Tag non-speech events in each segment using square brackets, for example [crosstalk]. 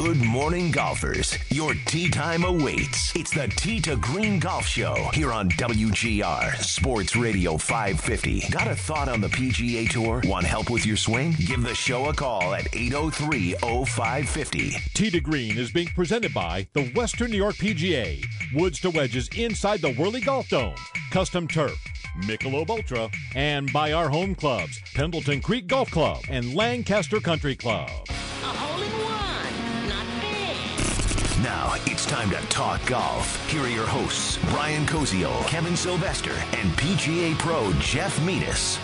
Good morning, golfers. Your tee time awaits. It's the Tee to Green Golf Show here on WGR Sports Radio 550. Got a thought on the PGA Tour? Want help with your swing? Give the show a call at 803 0550. Tee to Green is being presented by the Western New York PGA. Woods to wedges inside the Whirly Golf Dome. Custom turf. Michelob Ultra, and by our home clubs, Pendleton Creek Golf Club and Lancaster Country Club. Now it's time to talk golf. Here are your hosts, Brian Koziol, Kevin Sylvester, and PGA Pro Jeff Metis.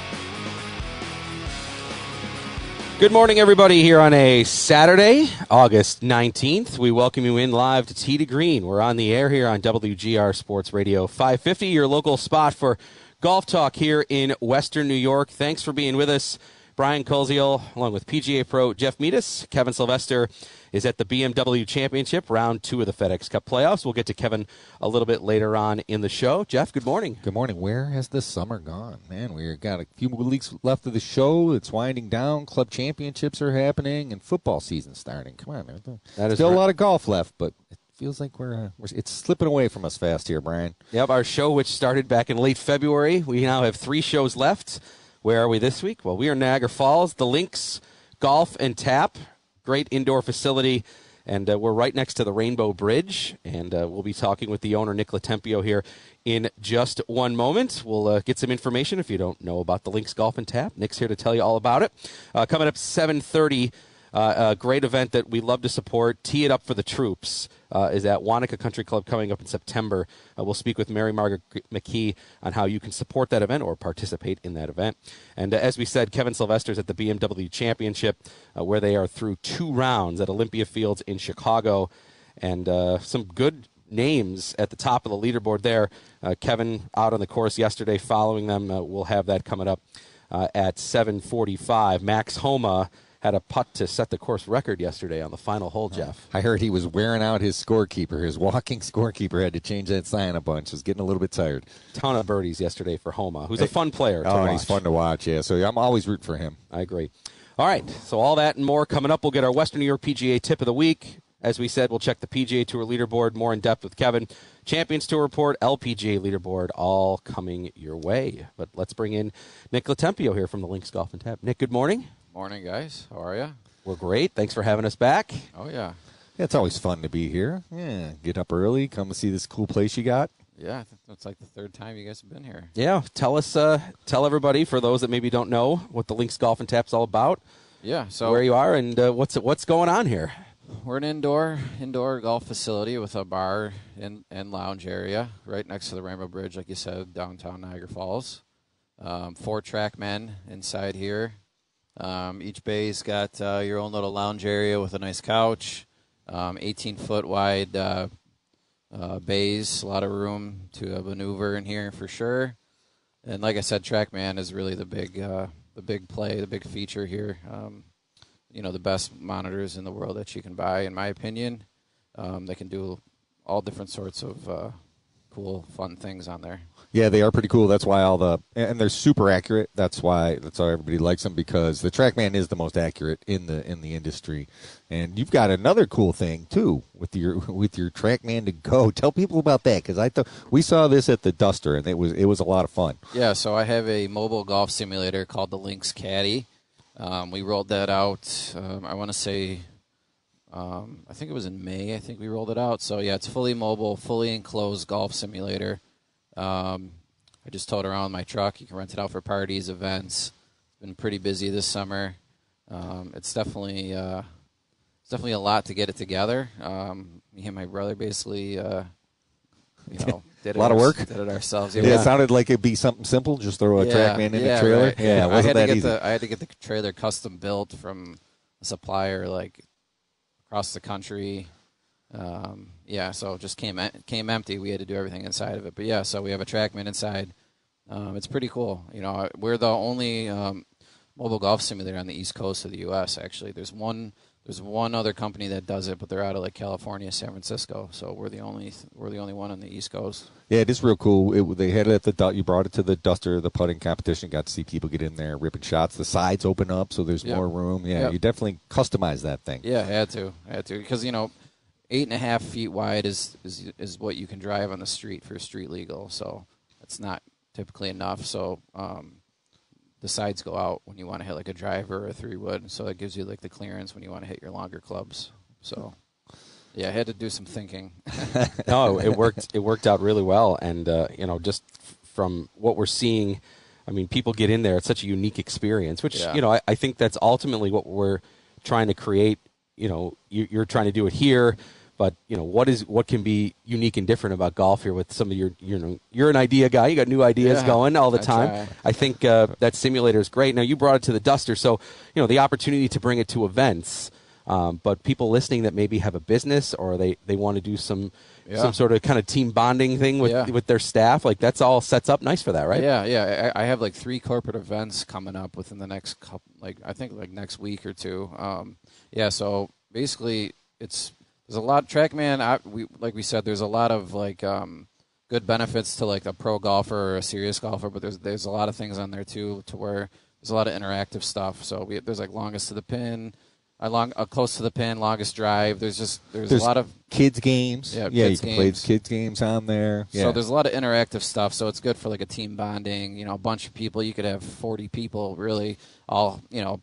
Good morning, everybody, here on a Saturday, August 19th. We welcome you in live to Tee to Green. We're on the air here on WGR Sports Radio 550, your local spot for golf talk here in Western New York. Thanks for being with us. Brian Koziol, along with PGA Pro Jeff Metis, Kevin Sylvester is at the BMW Championship, round two of the FedEx Cup playoffs. We'll get to Kevin a little bit later on in the show. Jeff, good morning. Good morning. Where has this summer gone? Man, we've got a few weeks left of the show. It's winding down. Club championships are happening, and football season starting. Come on, man. That is Still right. a lot of golf left, but it feels like we're, uh, we're it's slipping away from us fast here, Brian. Yep, our show, which started back in late February, we now have three shows left. Where are we this week? Well, we are Niagara Falls, the Links Golf and Tap, great indoor facility. And uh, we're right next to the Rainbow Bridge, and uh, we'll be talking with the owner, Nick Latempio, here in just one moment. We'll uh, get some information if you don't know about the Links Golf and Tap. Nick's here to tell you all about it. Uh, coming up 7.30, uh, a great event that we love to support. Tee it up for the troops uh, is at Wanakah Country Club coming up in September. Uh, we'll speak with Mary Margaret McKee on how you can support that event or participate in that event. And uh, as we said, Kevin Sylvester's at the BMW Championship, uh, where they are through two rounds at Olympia Fields in Chicago, and uh, some good names at the top of the leaderboard there. Kevin out on the course yesterday, following them. We'll have that coming up at 7:45. Max Homa had a putt to set the course record yesterday on the final hole. Oh. Jeff, I heard he was wearing out his scorekeeper. His walking scorekeeper had to change that sign a bunch. Was getting a little bit tired. ton of birdies yesterday for Homa, who's a fun player. To oh, watch. he's fun to watch. Yeah, so I'm always rooting for him. I agree. All right, so all that and more coming up. We'll get our Western New York PGA tip of the week. As we said, we'll check the PGA Tour leaderboard more in depth with Kevin. Champions Tour report, LPGA leaderboard, all coming your way. But let's bring in Nick Latempio here from the Links Golf and Tap. Nick, good morning. Morning, guys. How are you? We're great. Thanks for having us back. Oh yeah, Yeah, it's always fun to be here. Yeah, get up early, come and see this cool place you got. yeah. I think That's like the third time you guys have been here. Yeah, tell us, uh, tell everybody for those that maybe don't know what the Links Golf and Tap's all about, Yeah. So where you are, and uh, what's what's going on here. we're an indoor indoor golf facility with a bar and and lounge area right next to the Rainbow Bridge, like you said, downtown Niagara Falls. Um, four track men inside here. Um, each bay's got uh, your own little lounge area with a nice couch. Um, 18 foot wide uh, uh, bays, a lot of room to uh, maneuver in here for sure. And like I said, TrackMan is really the big, uh, the big play, the big feature here. Um, you know, the best monitors in the world that you can buy, in my opinion. Um, they can do all different sorts of uh, cool, fun things on there. Yeah, they are pretty cool. That's why all the and they're super accurate. That's why that's why everybody likes them because the TrackMan is the most accurate in the in the industry. And you've got another cool thing too with your [laughs] with your TrackMan to go. [laughs] Tell people about that because I thought we saw this at the Duster and it was it was a lot of fun. Yeah, so I have a mobile golf simulator called the Links Caddy. Um, we rolled that out. Um, I want to say, um, I think it was in May. I think we rolled it out. So yeah, it's fully mobile, fully enclosed golf simulator. Um, I just towed around my truck. You can rent it out for parties, events. It's been pretty busy this summer. Um, it's definitely uh, it's definitely a lot to get it together. Um, me and my brother basically, uh, you know, [laughs] did A lot it of work? Did it ourselves. Yeah, it sounded like it'd be something simple. Just throw a TrackMan in yeah, a trailer. right. Yeah, I had that to get easy. the I had to get the trailer custom built from a supplier like across the country. Um, yeah, so it just came came empty. We had to do everything inside of it. But yeah, so we have a TrackMan inside. Um, it's pretty cool. You know, we're the only um, mobile golf simulator on the east coast of the U.S. Actually, there's one there's one other company that does it, but they're out of like California, San Francisco. So we're the only we're the only one on the east coast. Yeah, it is real cool. It, they had it at the you brought it to the Duster, the putting competition. Got to see people get in there ripping shots. The sides open up, so there's Yep. more room. Yeah, Yep. you definitely customize that thing. Yeah, I had to, I had to, because you know, eight and a half feet wide is is is what you can drive on the street for street legal. So it's not typically enough. So um, the sides go out when you want to hit like a driver or a three wood. So it gives you like the clearance when you want to hit your longer clubs. So yeah, I had to do some thinking. [laughs] no, it worked. It worked out really well, and uh, you know, just from what we're seeing, I mean, people get in there. It's such a unique experience, which Yeah. you know, I, I think that's ultimately what we're trying to create. You know, you, you're trying to do it here, but you know, what is what can be unique and different about golf here with some of your, you know, you're an idea guy. You got new ideas Yeah, going all the time. I think uh, that simulator is great. Now you brought it to the Duster, so you know the opportunity to bring it to events. Um, but people listening that maybe have a business or they, they want to do some Yeah. some sort of kind of team bonding thing with Yeah. with their staff, like that's all sets up nice for that, right? Yeah, yeah. I, I have like three corporate events coming up within the next couple, like I think like next week or two. Um, yeah. So basically, it's there's a lot. TrackMan, I, we like we said, there's a lot of like um, good benefits to like a pro golfer or a serious golfer, but there's there's a lot of things on there too to where there's a lot of interactive stuff. So we there's like longest to the pin. I long uh, close to the pin, longest drive. There's just there's, There's a lot of kids games. Yeah, yeah, kids you can play kids games on there. Yeah. So there's a lot of interactive stuff. So it's good for like a team bonding. You know, a bunch of people. You could have 40 people really all you know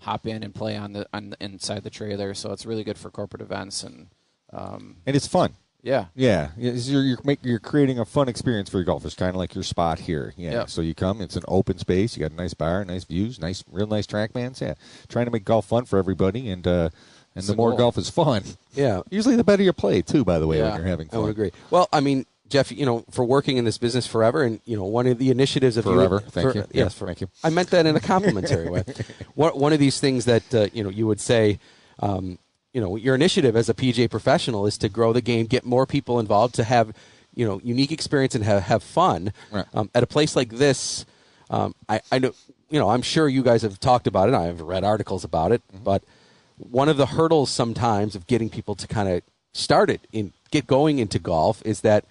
hop in and play on the on the, inside the trailer. So it's really good for corporate events and um, and it's fun. Yeah, Yeah, It's- you're you're, make, you're creating a fun experience for your golfers, kind of like your spot here. Yeah. Yep. So you come, it's an open space. You got a nice bar, nice views, nice, real nice trackmans. Yeah, trying to make golf fun for everybody, and uh, and the more goal. golf is fun, Yeah. [laughs] usually the better you play too. By the way, Yeah. when you're having I fun. would agree. Well, I mean, Jeff, you know, for working in this business forever, and you know, one of the initiatives of you- Forever. Thank for- you. Yeah, Yes, for, thank you. I meant that in a complimentary way. [laughs] One, one of these things that uh, you know you would say, um, you know, your initiative as a PGA professional is to grow the game, get more people involved, to have you know unique experience and have have fun. Right. Um, at a place like this, um, I, I know, you know, I'm sure you guys have talked about it. I've read articles about it, Mm-hmm. but one of the hurdles sometimes of getting people to kind of start it in get going into golf is that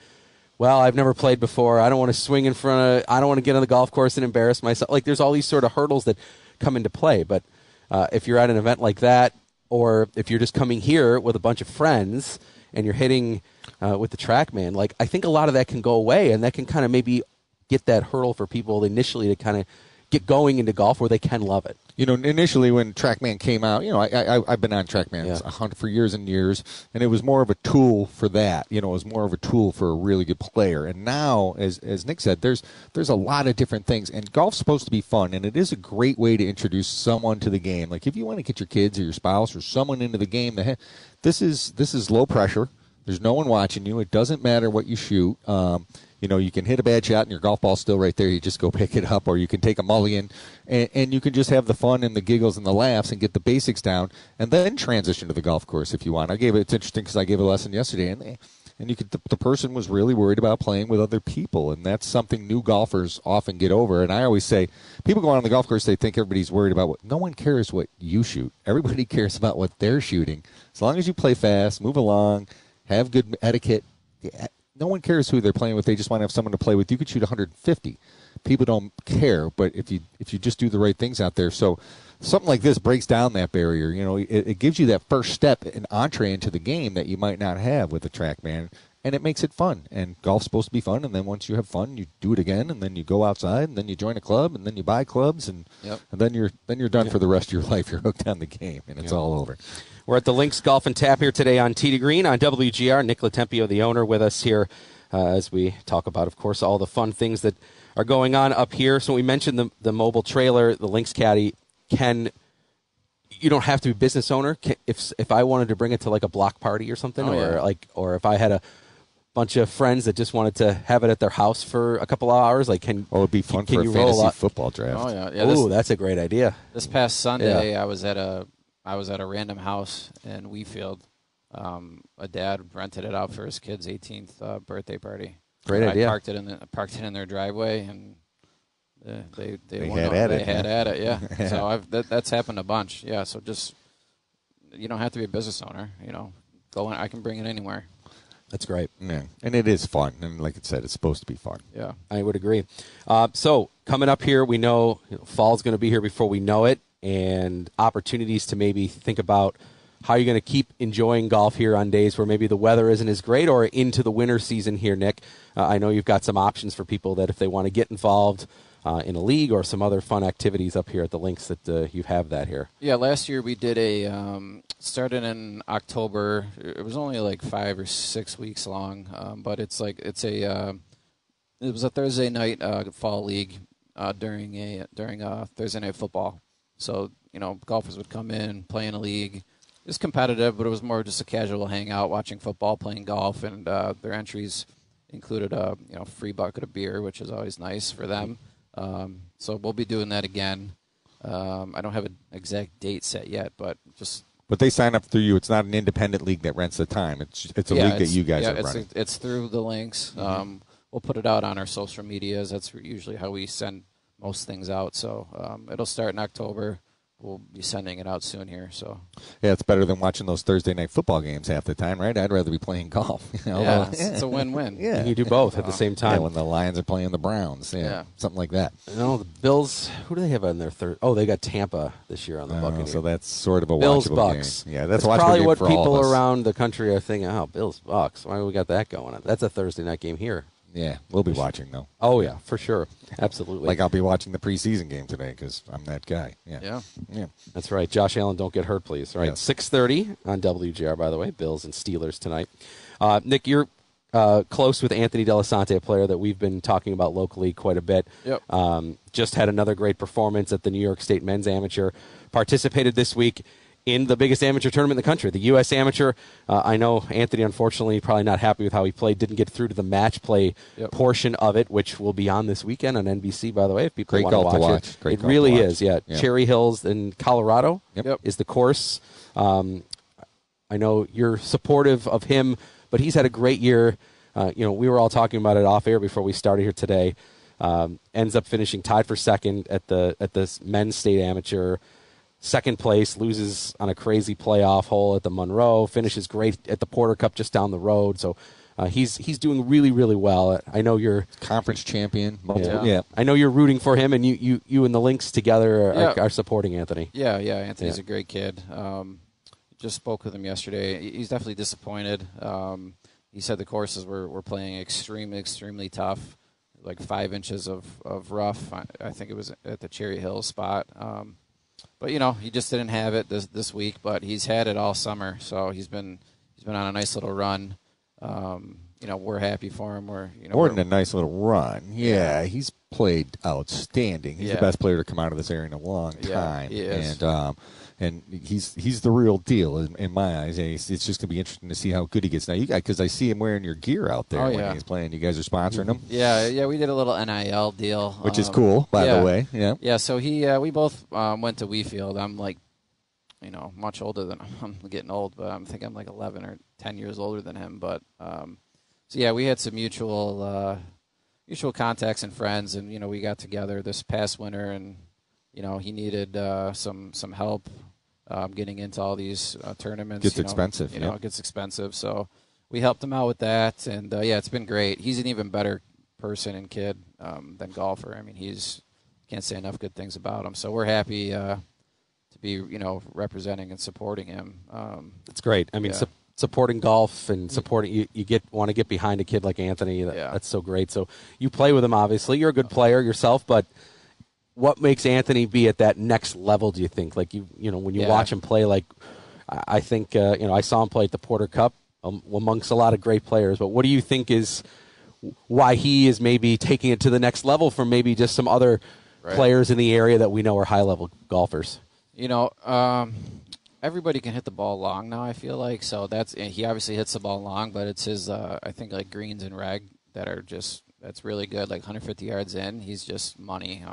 well i've never played before i don't want to swing in front of i don't want to get on the golf course and embarrass myself like there's all these sort of hurdles that come into play but uh, if you're at an event like that or if you're just coming here with a bunch of friends and you're hitting uh, with the trackman like i think a lot of that can go away and that can kind of maybe get that hurdle for people initially to kind of get going into golf where they can love it You know, initially when TrackMan came out, you know, I, I, I've been on TrackMan Yeah. for years and years, and it was more of a tool for that. You know, it was more of a tool for a really good player. And now, as as Nick said, there's there's a lot of different things, and golf's supposed to be fun, and it is a great way to introduce someone to the game. Like if you want to get your kids or your spouse or someone into the game, that this is this is low pressure. There's no one watching you. It doesn't matter what you shoot. Um, you know, you can hit a bad shot and your golf ball's still right there. You just go [laughs] pick it up, or you can take a mulligan, and, and you can just have the fun and the giggles and the laughs and get the basics down, and then transition to the golf course if you want. I gave it. It's interesting because I gave a lesson yesterday, and they, and you could the, the person was really worried about playing with other people, and that's something new golfers often get over. And I always say, people go on the golf course, they think everybody's worried about what. No one cares what you shoot. Everybody [laughs] cares about what they're shooting. As long as you play fast, move along, have good etiquette. No one cares who they're playing with. They just want to have someone to play with. You could shoot 150. People don't care, but if you if you just do the right things out there, so something like this breaks down that barrier. You know, it, it gives you that first step, an entree into the game that you might not have with a TrackMan and it makes it fun. And golf's supposed to be fun. And then once you have fun, you do it again, and then you go outside, and then you join a club, and then you buy clubs, and Yep. and then you're then you're done for the rest of your [laughs] life. You're hooked on the game, and it's all over. We're at the Links Golf and Tap here today on Tee to Green on WGR. Nick Latempio, the owner, with us here uh, as we talk about, of course, all the fun things that are going on up here. So we mentioned the the mobile trailer, the Links Caddy can. You don't have to be a business owner. Can, if if I wanted to bring it to like a block party or something, Oh, or yeah. like, or if I had a bunch of friends that just wanted to have it at their house for a couple of hours, like can Oh, it'd be fun can for a you roll fantasy football draft. Oh yeah, yeah. Ooh, This, that's a great idea. this past Sunday, I was at a I was at a random house in Wheatfield. Um, a dad rented it out for his kid's 18th uh, birthday party. Great I idea. parked it in the parked it in their driveway, and uh, they they, They had out- at they it, had yeah. at it. Yeah. [laughs] so I've that, that's happened a bunch. Yeah. So just you don't have to be a business owner. You know, go in, I can bring it anywhere. That's great. Yeah, and it is fun, and like I said, it's supposed to be fun. Yeah. I would agree. Uh, so coming up here, we know, you know fall's going to be here before we know it, and opportunities to maybe think about how you're going to keep enjoying golf here on days where maybe the weather isn't as great, or into the winter season here, Nick. Uh, I know you've got some options for people that if they want to get involved uh, in a league or some other fun activities up here at the links that uh, you have that here. Yeah, last year we did a um, started in October. It was only like five or six weeks long, um, but it's like it's a uh, it was a Thursday night uh, fall league uh, during a during a Thursday night football. So you know, golfers would come in, play in a league. It was competitive, but it was more just a casual hangout, watching football, playing golf, and uh, their entries included a you know free bucket of beer, which is always nice for them. Um, so we'll be doing that again. Um, I don't have an exact date set yet, but just But they sign up through you. It's not an independent league that rents the time. It's it's a yeah, league that you guys yeah, are it's, running. It's through the links. Um, we'll put it out on our social medias. That's usually how we send most things out. So um, it'll start in October. We'll be sending it out soon here. So Yeah, it's better than watching those Thursday night football games half the time, right? I'd rather be playing [laughs] golf. you know? yeah, [laughs] it's, it's a win-win. Yeah. You do both at the same Yeah, time. when the Lions are playing the Browns, yeah, Yeah. something like that. no, the Bills. Who do they have on their third? Oh, they got Tampa this year on the Uh, Buccaneers. so that's sort of a Bills watchable Bucks. game. Yeah, that's, That's probably game what for people around the country are thinking. Oh, Bills Bucks. Why do we got that going on? That's a Thursday night game here. Yeah, we'll be watching though. Oh yeah, for sure, absolutely. Like I'll be watching the preseason game today because I'm that guy. Yeah, Yeah. yeah. That's right. Josh Allen, don't get hurt, please. All right, Yes. six thirty on WGR. By the way, Bills and Steelers tonight. Uh, Nick, you're uh, close with Anthony Delasante, a player that we've been talking about locally quite a bit. Yep. Um, just had another great performance at the New York State Men's Amateur. Participated this week in the biggest amateur tournament in the country, the U.S. Amateur. Uh, I know Anthony, unfortunately, probably not happy with how he played. Didn't get through to the match play Yep. portion of it, which will be on this weekend on NBC. By the way, if people Great want to golf to watch, watch. it, Great it really is. Yeah. Yeah. Cherry Hills in Colorado Yep. Yep. is the course. Um, I know you're supportive of him, but he's had a great year. Uh, you know, we were all talking about it off air before we started here today. Um, ends up finishing tied for second at the at the men's state amateur. Second place loses on a crazy playoff hole at the Monroe. Finishes great at the Porter Cup just down the road. So uh, he's he's doing really really well. I know you're Conference champion. yeah. Multiple, yeah. I know you're rooting for him, and you you, you and the links together are, Yeah. are supporting Anthony. Yeah, yeah. Anthony's Yeah. a great kid. Um, just spoke with him yesterday. He's definitely disappointed. Um, he said the courses were, were playing extremely, extremely tough, like five inches of, of rough. I, I think it was at the Cherry Hill spot. Um, but you know, he just didn't have it this this week. But he's had it all summer, so he's been he's been on a nice little run. Um, you know, we're happy for him. We're you know More than a nice little run. Yeah, he's played outstanding. He's Yeah. the best player to come out of this area in a long Yeah, time. is. And um, and he's he's the real deal in, in my eyes. It's, it's just gonna be interesting to see how good he gets now. You guys, because I see him wearing your gear out there Oh, when yeah. he's playing. You guys are sponsoring him, Yeah, yeah, we did a little NIL deal, which is um, cool, by yeah. the way. Yeah. Yeah, so he, uh, we both um, went to Wheatfield. I'm like, you know, much older than [laughs] I'm getting old, but I'm think I'm like 11 or 10 years older than him. But um, so yeah, we had some mutual uh, mutual contacts and friends, and you know, we got together this past winter, and you know, he needed uh, some some help um, getting into all these uh, tournaments. Gets you know, expensive, You know, yep. it gets expensive. So we helped him out with that, and uh, yeah, it's been great. He's an even better person and kid um, than golfer. I mean, he's can't say enough good things about him. So we're happy uh, to be you know representing and supporting him. Um, It's great. I mean, Yeah. su- supporting golf and supporting you, you get want to get behind a kid like Anthony. That, Yeah. That's so great. So you play with him. Obviously, you're a good player yourself, but what makes Anthony be at that next level? Do you think? Like you, you know, when you Yeah. watch him play, like I think uh, you know, I saw him play at the Porter Cup um, amongst a lot of great players. But what do you think is why he is maybe taking it to the next level from maybe just some other Right. players in the area that we know are high level golfers? You know, um, everybody can hit the ball long now. I feel like so that's he obviously hits the ball long, but it's his. Uh, I think like greens and reg that are just that's really good. Like 150 yards in, he's just money.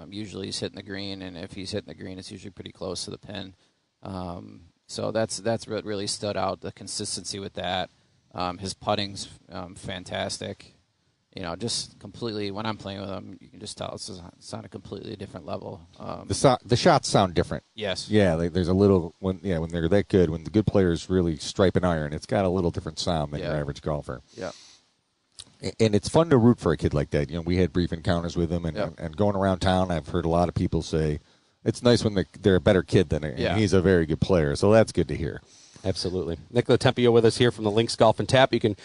Um, usually he's hitting the green, and if he's hitting the green, it's usually pretty close to the pin. Um, so that's that's what really stood out. The consistency with that. Um, his putting's um, fantastic. You know, just completely. When I'm playing with him, you can just tell it's, it's on a completely different level. Um, The so- the shots sound different. yes. Yeah, like there's a little when yeah when they're that good when the good players really stripe an iron, it's got a little different sound than your average golfer. Yeah. A- And it's fun to root for a kid like that. You know, we had brief encounters with him, and, Yep. and going around town, I've heard a lot of people say it's nice when they're, they're a better kid than Yeah. he's a very good player. So that's good to hear. Absolutely. Nick Latempio with us here from the Links Golf and Tap. You can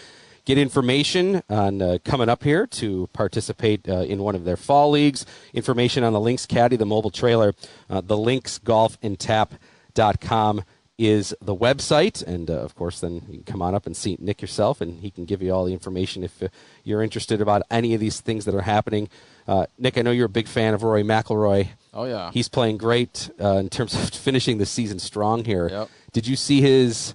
get information on uh, coming up here to participate uh, in one of their fall leagues. Information on the Links Caddy, the mobile trailer, uh, the linksgolfandtap.com is the website. And uh, of course, then you can come on up and see Nick yourself, and he can give you all the information if uh, you're interested about any of these things that are happening. Uh, Nick, I know you're a big fan of Rory McIlroy. Oh yeah. He's playing great uh, in terms of [laughs] finishing the season strong here. Yep. Did you see his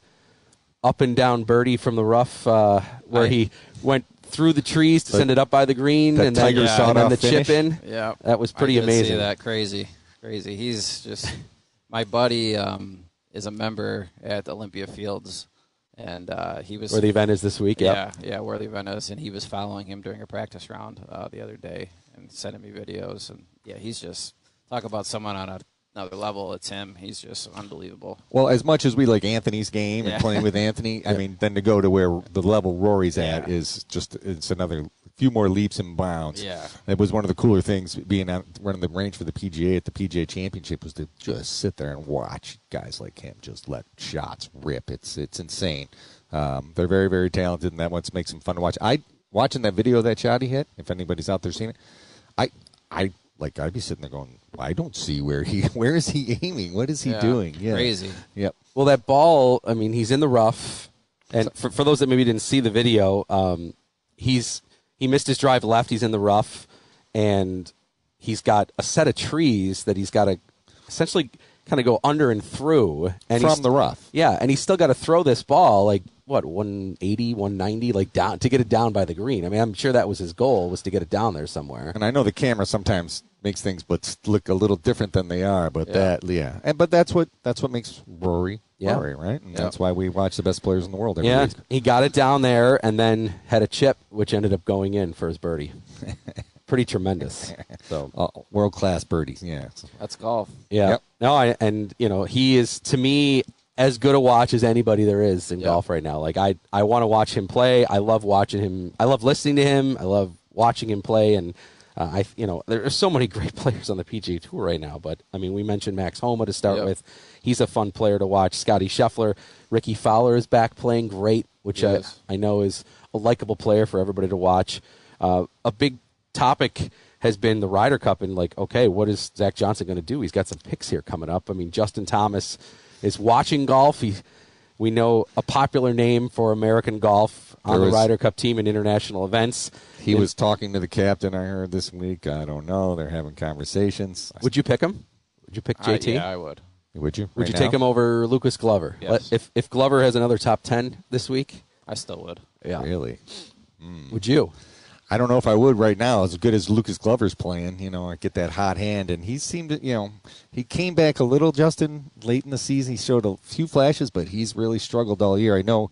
up and down birdie from the rough uh, where I- he went through the trees to send it up by the green and then, Tiger and then the chip in? Yeah, That was pretty I did see amazing. that crazy, crazy. He's just my buddy. Um, is a member at Olympia Fields, and uh, he was Where the event is this week. Yep. yeah, yeah, where the event is, and he was following him during a practice round uh, the other day and sending me videos, and yeah, he's just talk about someone on a, another level. It's him. He's just unbelievable. Well, as much as we like Anthony's game Yeah. and playing with Anthony, I [laughs] mean, then to go to where the level Rory's at Yeah. is just it's another few more leaps and bounds. Yeah. it was one of the cooler things being out running the range for the PGA at the PGA Championship was to just sit there and watch guys like him just let shots rip. It's it's insane. Um, they're very very talented, and that what makes them fun to watch. I watching that video of that shot he hit. If anybody's out there seeing it, I I like I'd be sitting there going, I don't see where he [laughs] where is he aiming? What is he Yeah. doing? Yeah, Crazy. Yep. Well, that ball, I mean, he's in the rough. And for, for those that maybe didn't see the video, um, he's he missed his drive left. He's in the rough, and he's got a set of trees that he's got to essentially kind of go under and through. And he's- From the rough. Yeah, and he's still got to throw this ball like what 180, 190, like down to get it down by the green. I mean, I'm sure that was his goal was to get it down there somewhere. And I know the camera sometimes makes things but look a little different than they are, but Yeah. that yeah. And but that's what that's what makes Rory Yeah. Rory, right? And Yeah. that's why we watch the best players in the world every Yeah, week. he got it down there and then had a chip, which ended up going in for his birdie. [laughs] Pretty tremendous. So Uh, world class birdies, yeah. That's golf. yeah, Yep. no, I, and you know he is to me as good a watch as anybody there is in Yeah. golf right now. Like I, I want to watch him play. I love watching him. I love listening to him. I love watching him play. And uh, I, you know, there are so many [laughs] great players on the PGA Tour right now. But I mean, we mentioned Max Homa to start Yep. with. He's a fun player to watch. Scotty Scheffler, Rickie Fowler is back playing great, which I, I know is a likable player for everybody to watch. Uh, a big topic has been the Ryder Cup and like, okay, what is Zach Johnson going to do? He's got some picks here coming up. I mean, Justin Thomas is watching golf. He, we know a popular name for American golf on There the Ryder Cup team in international events. He And was talking to the captain. I heard this week. I don't know. They're having conversations. Would you pick him? Would you pick I- JT? yeah, I would. Would you? Would right you take him over Lucas Glover? Yes. If if Glover has another top ten this week, I still would. yeah. Really? Would you? I don't know if I would right now. As good as Lucas Glover's playing, you know, I get that hot hand, and he seemed to, you know, he came back a little. Justin late in the season, he showed a few flashes, but he's really struggled all year. I know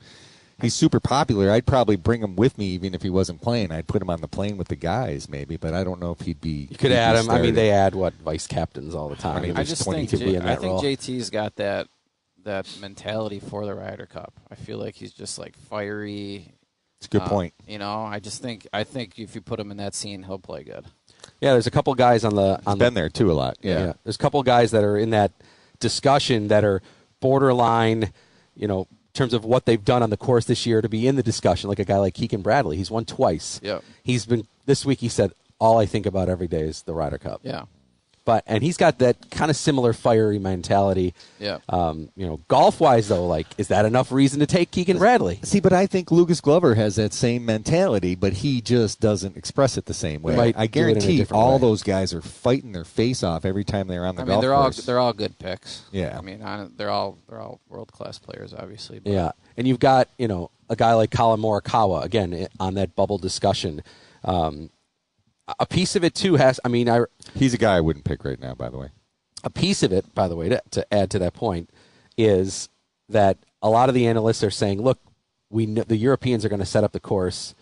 he's super popular. I'd probably bring him with me even if he wasn't playing. I'd put him on the plane with the guys, maybe, but I don't know if he'd be. You could add be him. I mean, they add what vice captains all the time. I mean, I just think to J- in I think role. JT's got that that mentality for the Ryder Cup. I feel like he's just like fiery. It's a good uh, point. You know, I just think I think if you put him in that scene, he'll play good. Yeah, there's a couple guys on the on He's been there too a lot. the, Yeah. There's a couple guys that are in that discussion that are borderline, you know, in terms of what they've done on the course this year to be in the discussion. Like a guy like Keegan Bradley, he's won twice. Yeah, He's been this week. He said all I think about every day is the Ryder Cup. Yeah. But and he's got that kind of similar fiery mentality. Yeah. Um, you know, golf wise though, like is that enough reason to take Keegan Bradley? See, but I think Lucas Glover has that same mentality, but he just doesn't express it the same way. Might I do it in a guarantee all way. those guys are fighting their face off every time they're on the I golf mean, they're all they're all good picks. Yeah. I mean, hon- they're all they're all world class players, obviously. But Yeah, and you've got you know a guy like Collin Morikawa again on that bubble discussion. Um, a piece of it too has. I mean, I He's a guy I wouldn't pick right now, by the way. a piece of it, by the way, to, to add to that point, is that a lot of the analysts are saying, look, we kn- the Europeans are going to set up the course,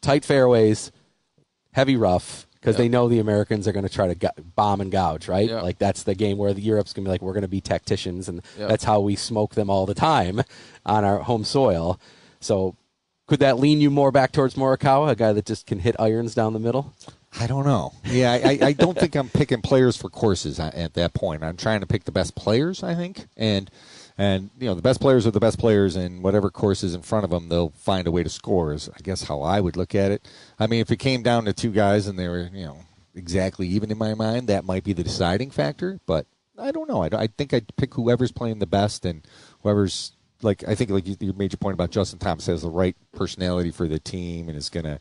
tight fairways, heavy rough, because Yeah. they know the Americans are going to try to go- bomb and gouge, right? Yeah. Like that's the game where the Europe's going to be like, we're going to be tacticians, and Yeah. that's how we smoke them all the time [laughs] on our home soil. So. Could that lean you more back towards Morikawa, a guy that just can hit irons down the middle? I don't know. Yeah, I, I, don't think I'm picking players for courses at at that point. I'm trying to pick the best players, I think, and and you know the best players are the best players, and whatever course is in front of them, they'll find a way to score. Is I guess how I would look at it. I mean, if it came down to two guys and they were you know exactly even in my mind, that might be the deciding factor. But I don't know. I, I think I'd pick whoever's playing the best and whoever's like I think like you, you made your point about Justin Thomas has the right personality for the team and is gonna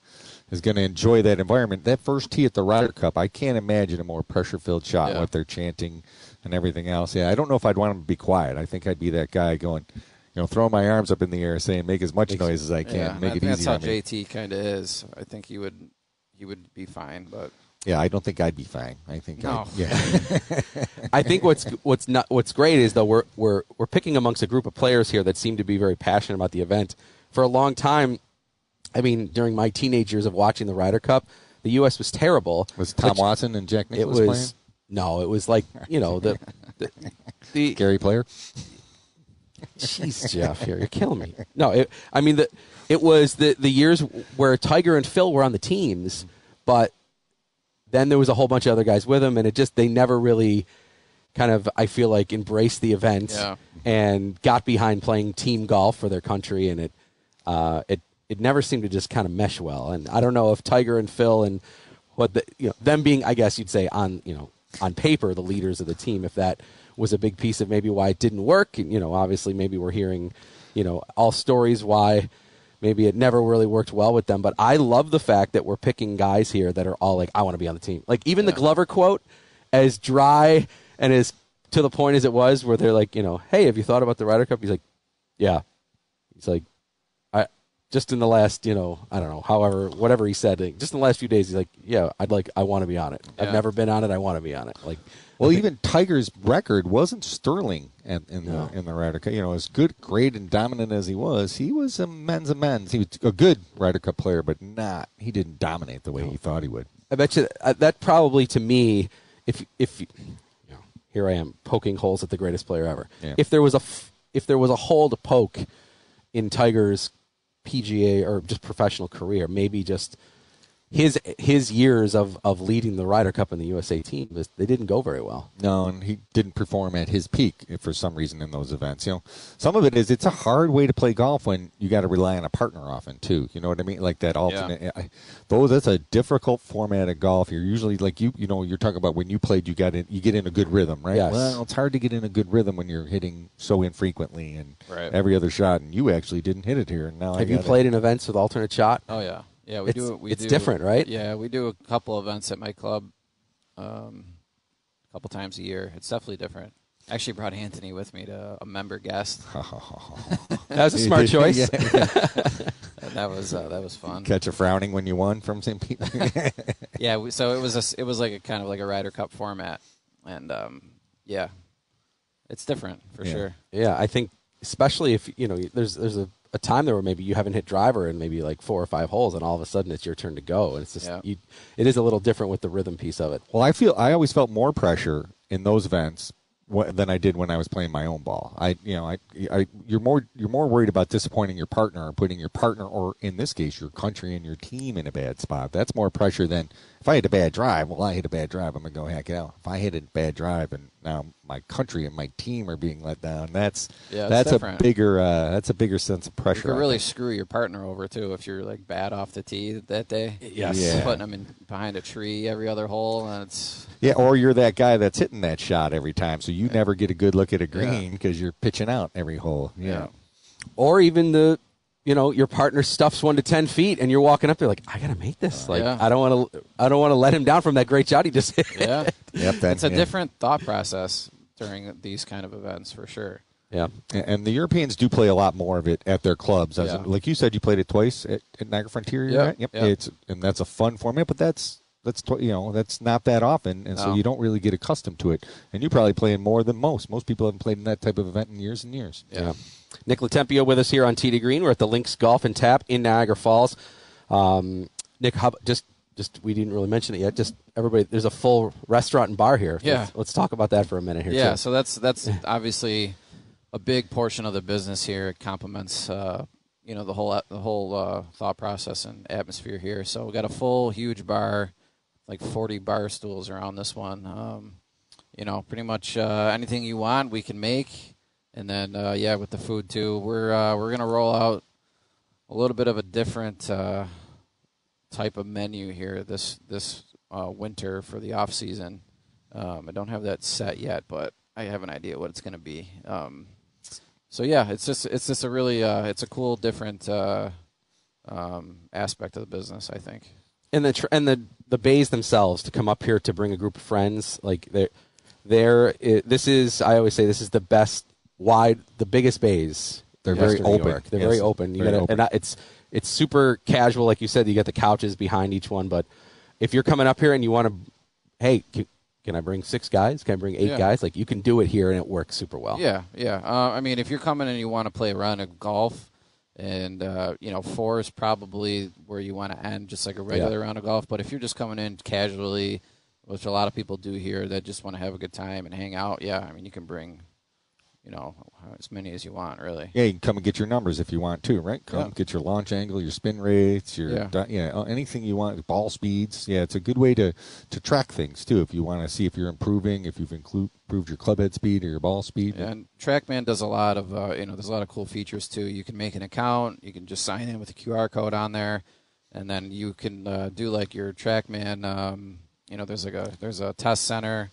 is gonna enjoy that environment. That first tee at the Ryder Cup, I can't imagine a more pressure filled shot Yeah. with their chanting and everything else. Yeah, I don't know if I'd want him to be quiet. I think I'd be that guy going, you know, throwing my arms up in the air, saying, "Make as much noise as I can, yeah, make I it think that's easy how on. JT kind of is. I think he would he would be fine, but Yeah, I don't think I'd be fine. I think, No. I'd, yeah, [laughs] I think what's what's not what's great is though we're we're we're picking amongst a group of players here that seem to be very passionate about the event. For a long time, I mean, during my teenage years of watching the Ryder Cup, the U.S. was terrible. was Tom But Watson and Jack It Nicklaus was playing? no, it was like you know the the, the [laughs] Gary Player. Jeez, Jeff, here you're killing me. No, it, I mean the it was the the years where Tiger and Phil were on the teams, but then there was a whole bunch of other guys with them, and it just they never really kind of I feel like embraced the event Yeah. and got behind playing team golf for their country, and it uh, it it never seemed to just kind of mesh well. And I don't know if Tiger and Phil and what the you know them being I guess you'd say on you know on paper the leaders of the team if that was a big piece of maybe why it didn't work. And, you know, obviously maybe we're hearing you know all stories why maybe it never really worked well with them. But I love the fact that we're picking guys here that are all like I want to be on the team. Like even the Glover quote as dry and as to the point as it was where they're like you know hey have you thought about the Ryder Cup? He's like yeah. He's like just in the last, you know, I don't know, however, whatever he said, just in the last few days, he's like, yeah, I'd like, I want to be on it. I've never been on it. I want to be on it. Like, Well, even Tiger's record wasn't sterling in, in No. the in the Ryder Cup. You know, as good, great, and dominant as he was, he was a men's a men's. He was a good Ryder Cup player, but not. He didn't dominate the way he thought he would. I bet you uh, that probably to me, if if you know, here I am poking holes at the greatest player ever. Yeah. If there was a f- if there was a hole to poke in Tiger's PGA or just professional career, maybe just his his years of, of leading the Ryder Cup and the USA team, was- they didn't go very well. No, and he didn't perform at his peak for some reason in those events. You know, some of it is it's a hard way to play golf when you got to rely on a partner often too. You know what I mean? Like that alternate. I, though that's a difficult format of golf. You're usually like you. You know, you're talking about when you played, you got in, you get in a good rhythm, right? Yes. Well, it's hard to get in a good rhythm when you're hitting so infrequently and Right. every other shot, and you actually didn't hit it here. And now I Have you gotta- played in events with alternate shot? Oh yeah, yeah. We It's- do. We it's do, different, right? Yeah, we do a couple events at my club, um, a couple times a year. It's definitely different. Actually, brought Anthony with me to a member guest. [laughs] That was a smart [laughs] choice. Yeah. [laughs] and that was uh, that was fun. Catch a frowning when you won from St. Pete. Yeah, we, so it was a it was like a kind of like a Ryder Cup format, and um, yeah, it's different for Yeah. sure. Yeah, I think especially if you know there's there's a, a time there where maybe you haven't hit driver in maybe like four or five holes, and all of a sudden it's your turn to go, and it's just Yeah. you, it is a little different with the rhythm piece of it. Well, I feel I always felt more pressure in those events than I did when I was playing my own ball. I, you know, I, I, you're more you're more worried about disappointing your partner or putting your partner, or in this case, your country and your team in a bad spot. That's more pressure than if I hit a bad drive. Well, I hit a bad drive. I'm gonna go hack it out. If I hit a bad drive and now my country and my team are being let down, that's Yeah, that's different. a bigger uh, that's a bigger sense of pressure. You pressure. could really screw your partner over too if you're like bad off the tee that day. Yes. Yeah. Putting them in behind a tree every other hole, and it's Yeah, or you're that guy that's hitting that shot every time, so you never get a good look at a green because you're pitching out every hole. Yeah. or even the you know your partner stuffs one to ten feet and you're walking up there like i gotta make this uh, like Yeah. i don't want to i don't want to let him down from that great shot he just hit [laughs] yeah. Yep, that- it's a yeah. different thought process during these kind of events for sure. yeah And- And the Europeans do play a lot more of it at their clubs. As Yeah. like you said, you played it twice at, at Niagara Frontier. Yeah, at? Yep. yeah. It's and that's a fun format, but that's that's tw- you know that's not that often, and so you don't really get accustomed to it. And you probably play in more than most. Most people haven't played in that type of event in years and years. Yeah. Nick Latempio with us here on Tee to Green. We're at the Links Golf and Tap in Niagara Falls. Um, Nick, how, just just we didn't really mention it yet. Just everybody, there's a full restaurant and bar here. Yeah. Let's, let's talk about that for a minute here. Yeah, too. so that's that's obviously a big portion of the business here. It complements uh, you know the whole the whole uh, thought process and atmosphere here. So we've got a full huge bar, like 40 bar stools around this one. Um, you know, pretty much uh, anything you want we can make, and then uh, yeah, with the food too. We're uh, we're gonna roll out a little bit of a different uh, type of menu here this this uh, winter for the off season. Um, I don't have that set yet, but I have an idea what it's to be. Um, so yeah, it's just it's just a really uh, it's a cool different uh, um, aspect of the business. I think. and the tr- and the the bays themselves to come up here to bring a group of friends like they're they're this is I always say this is the best wide the biggest bays. They're very open. York. They're Yes, very open. You very gotta, open. and I- it's it's super casual, like you said. You got the couches behind each one, but if you're coming up here and you want to, hey, can, can I bring six guys? Can I bring eight Yeah. guys? Like you can do it here, and it works super well. Yeah, yeah. Uh, I mean, if you're coming and you want to play a round of golf, and uh, you know, four is probably where you want to end, just like a regular round of golf. But if you're just coming in casually, which a lot of people do here, that just want to have a good time and hang out, yeah. I mean, you can bring, you know, as many as you want, really. Yeah, you can come and get your numbers if you want to, right? Come Yeah. get your launch angle, your spin rates, your Yeah. di- yeah, anything you want, ball speeds. Yeah, it's a good way to to track things too. If you want to see if you're improving, if you've inclu- improved your club head speed or your ball speed. And TrackMan does a lot of, uh, you know, there's a lot of cool features too. You can make an account, you can just sign in with a QR code on there, and then you can uh, do like your TrackMan. Um, you know, there's like a there's a test center.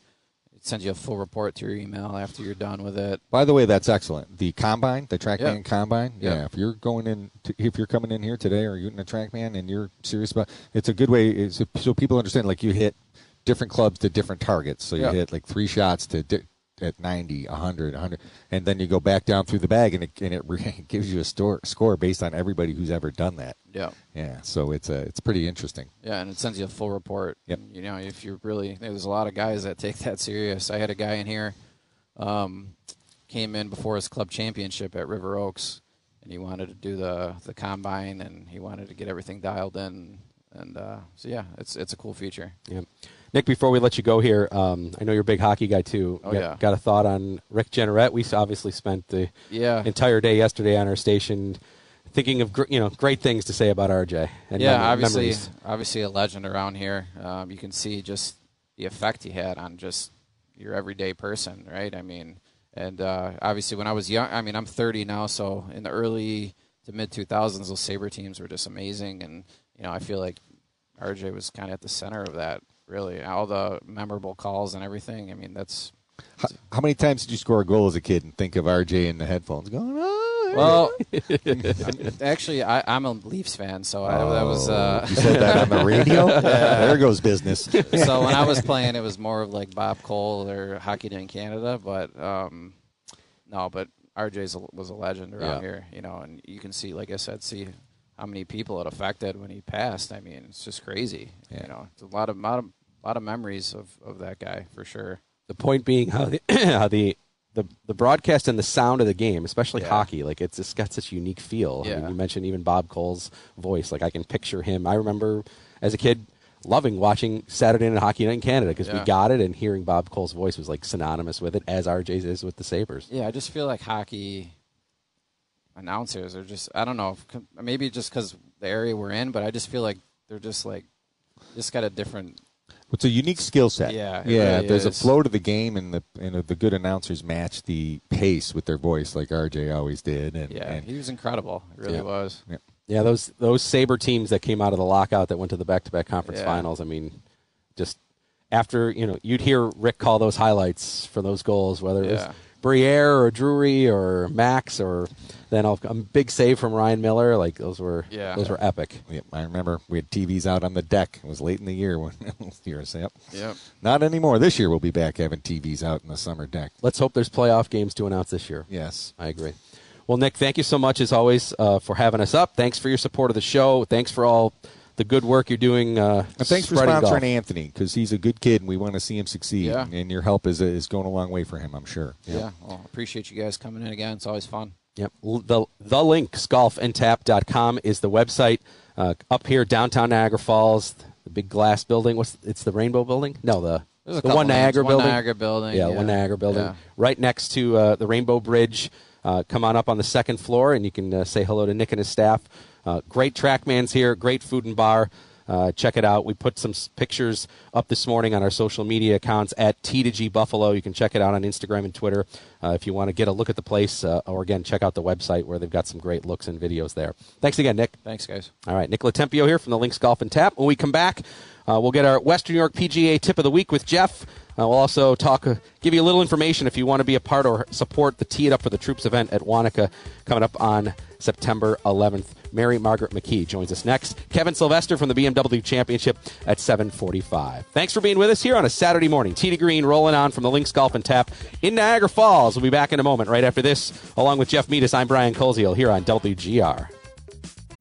Sends you a full report to your email after you're done with it. By the way, that's excellent. The combine, the TrackMan Yeah. combine. Yeah. Yeah. if you're going in, to, if you're coming in here today or you're in a TrackMan and you're serious about, it's a good way. It's so people understand. Like you hit different clubs to different targets. So you Yeah. hit like three shots to. Di- at 90, 100, 100, and then you go back down through the bag, and it, and it re- [laughs] gives you a store, score based on everybody who's ever done that. Yeah. Yeah, so it's a, it's pretty interesting. Yeah, and it sends you a full report. Yep. You know, if you're really there's a lot of guys that take that serious. I had a guy in here, um, came in before his club championship at River Oaks, and he wanted to do the the combine, and he wanted to get everything dialed in. And uh, so yeah, it's it's a cool feature. Yeah. Nick, before we let you go here, um, I know you're a big hockey guy too. Oh, got, yeah. got a thought on Rick Jeanneret? We obviously spent the Yeah. entire day yesterday on our station thinking of gr- you know great things to say about RJ. And yeah, mem- obviously, memories. obviously a legend around here. Um, you can see just the effect he had on just your everyday person, right? I mean, and uh, obviously when I was young, I mean, I'm 30 now, so in the early to mid 2000s, those Sabre teams were just amazing, and you know, I feel like RJ was kind of at the center of that. Really, all the memorable calls and everything. I mean, that's How, how many times did you score a goal as a kid and think of RJ in the headphones going, oh, well. [laughs] actually, I, I'm a Leafs fan, so I, that was. Uh, you said that on the radio? [laughs] There goes business. so when I was playing, it was more of like Bob Cole or Hockey Day in Canada, but um, no, but RJ's a, was a legend around Yeah. here, you know, and you can see, like I said, see how many people it affected when he passed. I mean, it's just crazy. Yeah. You know, it's a lot of lot of, lot of memories of, of that guy for sure. the point being how the [clears throat] how the the, the broadcast and the sound of the game, especially Yeah. hockey, like it's just got such a unique feel. I mean, you mentioned even Bob Cole's voice. Like I can picture him. I remember as a kid, loving watching Saturday Night Hockey Night in Canada because we got it, and hearing Bob Cole's voice was like synonymous with it, as RJ's is with the Sabres. Yeah, I just feel like hockey announcers are just I don't know maybe just because the area we're in, but I just feel like they're just like just got a different. It's a unique skill set. Yeah, yeah. really there's a flow to the game, and the and the good announcers match the pace with their voice, like RJ always did. And, Yeah, and he was incredible. It really Yeah. was. yeah. Yeah, those those Sabre teams that came out of the lockout that went to the back to back conference Yeah. finals. I mean, just after you know, you'd hear Rick call those highlights for those goals, whether it was Yeah. Briere or Drury or Max or then a, a big save from Ryan Miller. Like those were Yeah. those were epic. Yep, I remember we had TVs out on the deck. It was late in the year when [laughs] years. Yep. Yep. Not anymore. This year we'll be back having TVs out in the summer deck. Let's hope there's playoff games to announce this year. Yes. I agree. Well, Nick, thank you so much as always uh, for having us up. Thanks for your support of the show. Thanks for all the good work you're doing. Uh, And thanks for sponsoring golf. Anthony because he's a good kid and we want to see him succeed. Yeah. And your help is is going a long way for him, I'm sure. Yeah. Well, appreciate you guys coming in again. It's always fun. Yep. L- The the links golfandtap.com is the website uh, up here downtown Niagara Falls. The big glass building. What's it's the Rainbow Building? No, the the one names. Niagara One building. Niagara building, Yeah, yeah. one Niagara building. Yeah. Right next to uh, the Rainbow Bridge. Uh, come on up on the second floor, and you can uh, say hello to Nick and his staff. Uh, great trackmans here. Great food and bar. Uh, check it out. We put some pictures up this morning on our social media accounts at T2G Buffalo. You can check it out on Instagram and Twitter uh, if you want to get a look at the place, uh, or again, check out the website where they've got some great looks and videos there. Thanks again, Nick. Thanks, guys. All right, Nick Latempio here from the Links Golf and Tap. When we come back, uh, we'll get our Western New York PGA tip of the week with Jeff. Uh, we'll also talk, uh, give you a little information if you want to be a part or support the Tee It Up for the Troops event at Wanakah coming up on September 11th. Mary Margaret McKee joins us next. Kevin Sylvester from the BMW Championship at 7:45. Thanks for being with us here on a Saturday morning. Tee to Green rolling on from the Links Golf and Tap in Niagara Falls. We'll be back in a moment right after this, along with Jeff Meadus. I'm Brian Koziol here on WGR.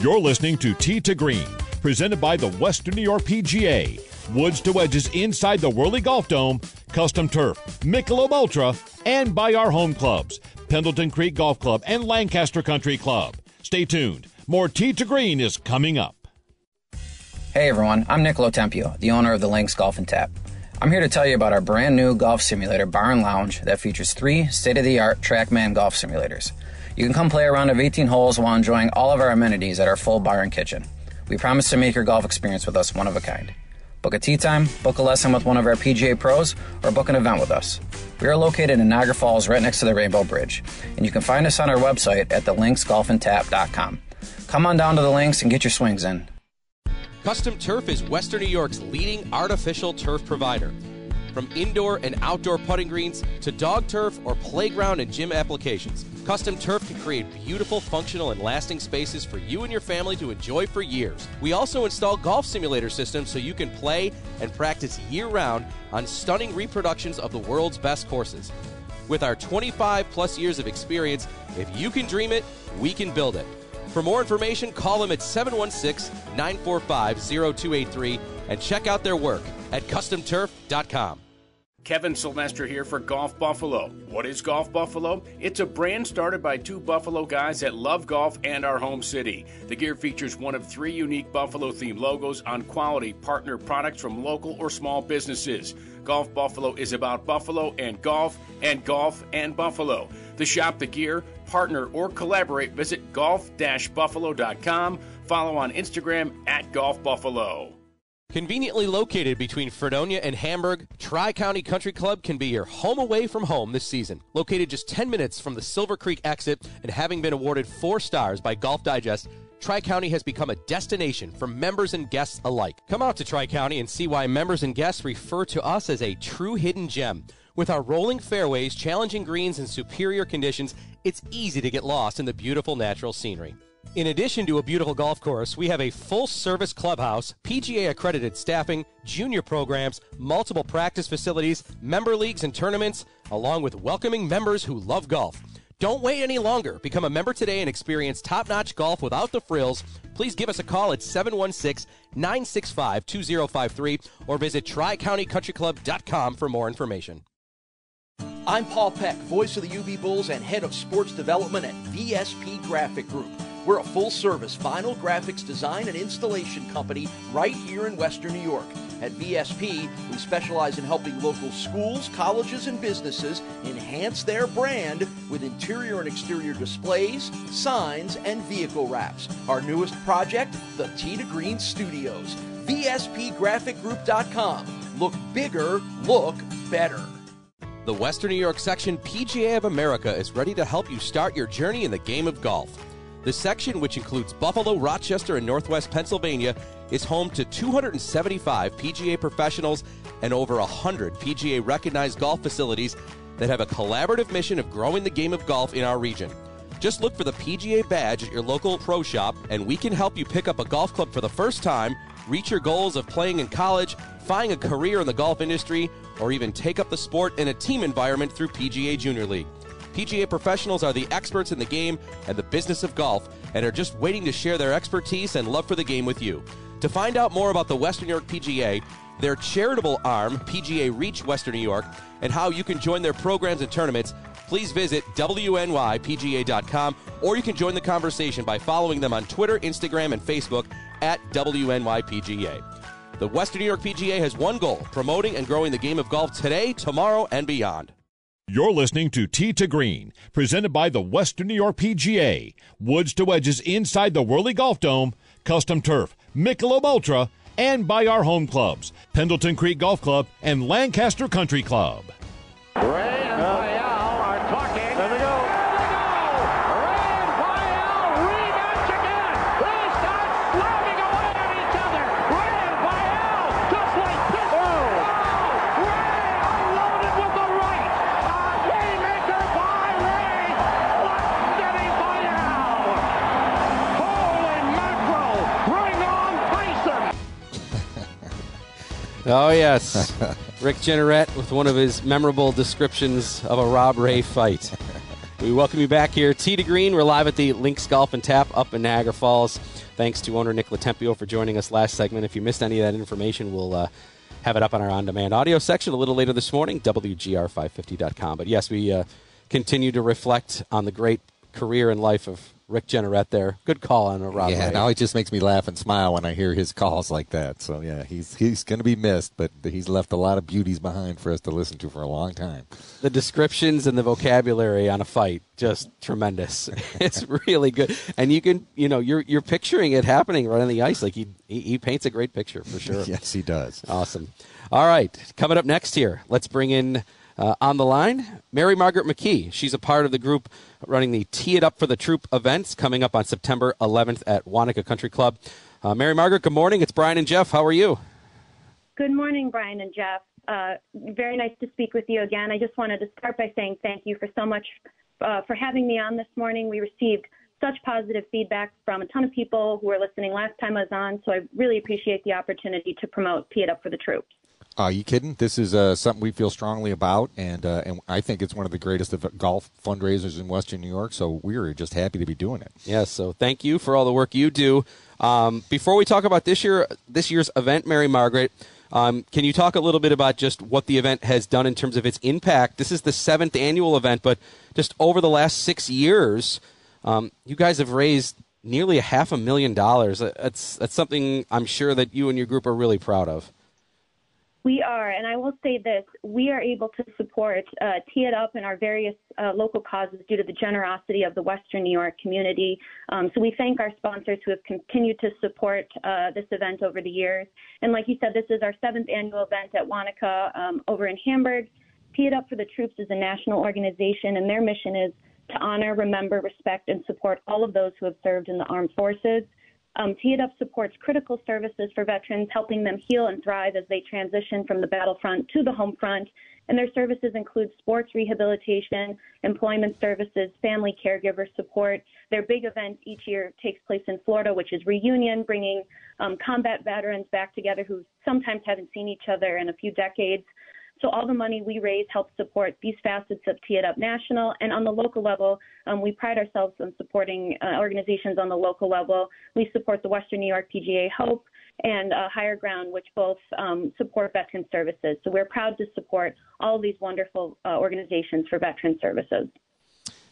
You're listening to Tee to Green, presented by the Western New York PGA. Woods to wedges inside the Whirly Golf Dome, custom turf, Michelob Ultra, and by our home clubs, Pendleton Creek Golf Club and Lancaster Country Club. Stay tuned. More Tee to Green is coming up. Hey everyone, I'm Nick Latempio, the owner of the Links Golf and Tap. I'm here to tell you about our brand new golf simulator bar and lounge that features three state of the art TrackMan golf simulators. You can come play a round of 18 holes while enjoying all of our amenities at our full bar and kitchen. We promise to make your golf experience with us one of a kind. Book a tea time, book a lesson with one of our PGA pros, or book an event with us. We are located in Niagara Falls right next to the Rainbow Bridge, and you can find us on our website at thelinksgolfandtap.com. Come on down to the links and get your swings in. Custom Turf is Western New York's leading artificial turf provider. From indoor and outdoor putting greens to dog turf or playground and gym applications, Custom Turf can create beautiful, functional, and lasting spaces for you and your family to enjoy for years. We also install golf simulator systems so you can play and practice year round on stunning reproductions of the world's best courses. With our 25 plus years of experience, if you can dream it, we can build it. For more information, call them at 716 945 0283 and check out their work at customturf.com. Kevin Sylvester here for Golf Buffalo. What is Golf Buffalo? It's a brand started by two Buffalo guys that love golf and our home city. The gear features one of three unique Buffalo themed logos on quality partner products from local or small businesses. Golf Buffalo is about Buffalo and golf, and golf and Buffalo. To shop the gear, partner, or collaborate, visit golf-buffalo.com. Follow on Instagram at Golf Buffalo. Conveniently located between Fredonia and Hamburg, Tri County Country Club can be your home away from home this season. Located just 10 minutes from the Silver Creek exit and having been awarded four stars by Golf Digest, Tri County has become a destination for members and guests alike. Come out to Tri County and see why members and guests refer to us as a true hidden gem. With our rolling fairways, challenging greens, and superior conditions, it's easy to get lost in the beautiful natural scenery. In addition to a beautiful golf course, we have a full service clubhouse, PGA accredited staffing, junior programs, multiple practice facilities, member leagues and tournaments, along with welcoming members who love golf. Don't wait any longer. Become a member today and experience top notch golf without the frills. Please give us a call at 716 965 2053 or visit tricountycountryclub.com for more information. I'm Paul Peck, voice of the UB Bulls and head of sports development at VSP Graphic Group. We're a full service vinyl graphics design and installation company right here in Western New York. At VSP, we specialize in helping local schools, colleges, and businesses enhance their brand with interior and exterior displays, signs, and vehicle wraps. Our newest project, the Tee to Green Studios. VSPGraphicGroup.com. Look bigger, look better. The Western New York section PGA of America is ready to help you start your journey in the game of golf. The section, which includes Buffalo, Rochester, and Northwest Pennsylvania, is home to 275 PGA professionals and over 100 PGA recognized golf facilities that have a collaborative mission of growing the game of golf in our region. Just look for the PGA badge at your local pro shop, and we can help you pick up a golf club for the first time, reach your goals of playing in college, find a career in the golf industry, or even take up the sport in a team environment through PGA Junior League. PGA professionals are the experts in the game and the business of golf and are just waiting to share their expertise and love for the game with you. To find out more about the Western New York PGA, their charitable arm, PGA Reach Western New York, and how you can join their programs and tournaments, please visit WNYPGA.com or you can join the conversation by following them on Twitter, Instagram, and Facebook at WNYPGA. The Western New York PGA has one goal promoting and growing the game of golf today, tomorrow, and beyond. You're listening to Tee to Green, presented by the Western New York PGA. Woods to wedges inside the Whirly Golf Dome, custom turf, Michelob Ultra, and by our home clubs, Pendleton Creek Golf Club and Lancaster Country Club. Oh, yes. Rick Jeanneret with one of his memorable descriptions of a Rob Ray fight. We welcome you back here. Tee to Green, we're live at the Links Golf and Tap up in Niagara Falls. Thanks to owner Nick Latempio for joining us last segment. If you missed any of that information, we'll uh, have it up on our on demand audio section a little later this morning, WGR550.com. But yes, we uh, continue to reflect on the great career and life of Rick Jeanneret there. Good call on a Rob yeah, Ray. now he just makes me laugh and smile when I hear his calls like that. So yeah, he's he's going to be missed, but he's left a lot of beauties behind for us to listen to for a long time. the descriptions and the vocabulary on a fight just tremendous [laughs] it's really good and you can you know you're you're picturing it happening right on the ice like he he, he paints a great picture for sure [laughs] yes, he does. awesome all right coming up next here let's bring in uh, on the line mary margaret mckee she's a part of the group running the tee it up for the troop events coming up on september 11th at wanakah country club uh, mary margaret good morning it's brian and jeff how are you Good morning, Brian and Jeff. Uh, very nice to speak with you again. I just wanted to start by saying thank you for so much uh, for having me on this morning. We received such positive feedback from a ton of people who were listening last time I was on, so I really appreciate the opportunity to promote Tee It Up for the Troops. Are you kidding? This is uh, something we feel strongly about, and uh, and I think it's one of the greatest of golf fundraisers in Western New York. So we're just happy to be doing it. Yes, so thank you for all the work you do. Um, before we talk about this year, this year's event, Mary Margaret, um, can you talk a little bit about just what the event has done in terms of its impact? This is the seventh annual event, but just over the last six years, um, you guys have raised nearly a half a million dollars. That's that's something I'm sure that you and your group are really proud of. We are, and I will say this: we are able to support uh, Tee It Up and our various uh, local causes due to the generosity of the Western New York community. Um, so we thank our sponsors who have continued to support uh, this event over the years. And like you said, this is our seventh annual event at Wanakah um, over in Hamburg. Tee It Up for the Troops is a national organization, and their mission is to honor, remember, respect, and support all of those who have served in the armed forces. Um, Up supports critical services for veterans, helping them heal and thrive as they transition from the battlefront to the home front. And their services include sports rehabilitation, employment services, family caregiver support. Their big event each year takes place in Florida, which is Reunion, bringing um, combat veterans back together who sometimes haven't seen each other in a few decades. So all the money we raise helps support these facets of Tee It Up National. And on the local level, um, we pride ourselves on supporting uh, organizations on the local level. We support the Western New York PGA Hope and uh, Higher Ground, which both um, support veteran services. So we're proud to support all these wonderful uh, organizations for veteran services.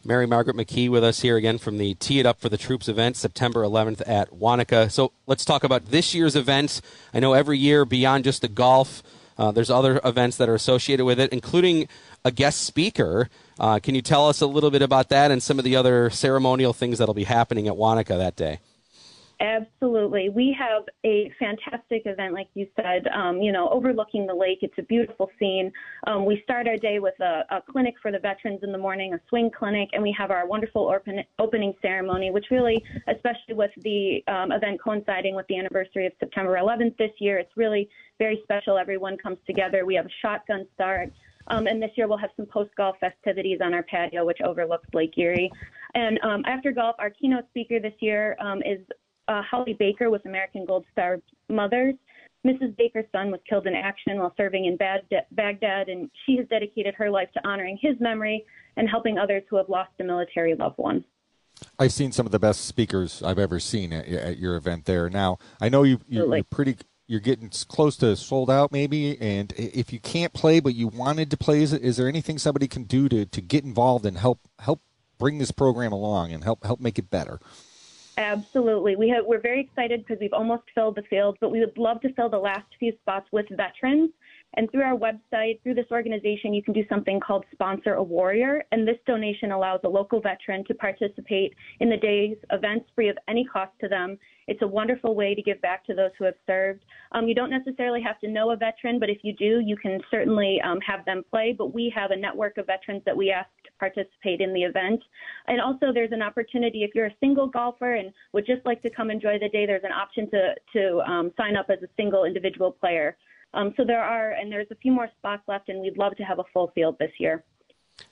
Mary Margaret McKee with us here again from the Tee It Up for the Troops event, September 11th at Wanakah. So let's talk about this year's event. I know every year, beyond just the golf, uh, there's other events that are associated with it, including a guest speaker. Uh, can you tell us a little bit about that and some of the other ceremonial things that'll be happening at Wanakah that day? Absolutely. We have a fantastic event, like you said, um, you know, overlooking the lake. It's a beautiful scene. Um, we start our day with a, a, clinic for the veterans in the morning, a swing clinic, and we have our wonderful open, opening ceremony, which really, especially with the um, event coinciding with the anniversary of September 11th this year, it's really very special. Everyone comes together. We have a shotgun start. Um, and this year we'll have some post golf festivities on our patio, which overlooks Lake Erie. And um, after golf, our keynote speaker this year um, is uh, Holly Baker with American Gold Star Mothers. Mrs. Baker's son was killed in action while serving in Baghdad, and she has dedicated her life to honoring his memory and helping others who have lost a military loved one. I've seen some of the best speakers I've ever seen at, at your event there. Now, I know you, you're, you're pretty you're getting close to sold out maybe and if you can't play but you wanted to play is, is there anything somebody can do to, to get involved and help help bring this program along and help help make it better Absolutely. We have, we're very excited because we've almost filled the field, but we would love to fill the last few spots with veterans. And through our website, through this organization, you can do something called Sponsor a Warrior. And this donation allows a local veteran to participate in the day's events free of any cost to them. It's a wonderful way to give back to those who have served. Um, you don't necessarily have to know a veteran, but if you do, you can certainly um, have them play. But we have a network of veterans that we ask participate in the event. And also, there's an opportunity if you're a single golfer and would just like to come enjoy the day, there's an option to, to um, sign up as a single individual player. Um, so there are, and there's a few more spots left, and we'd love to have a full field this year.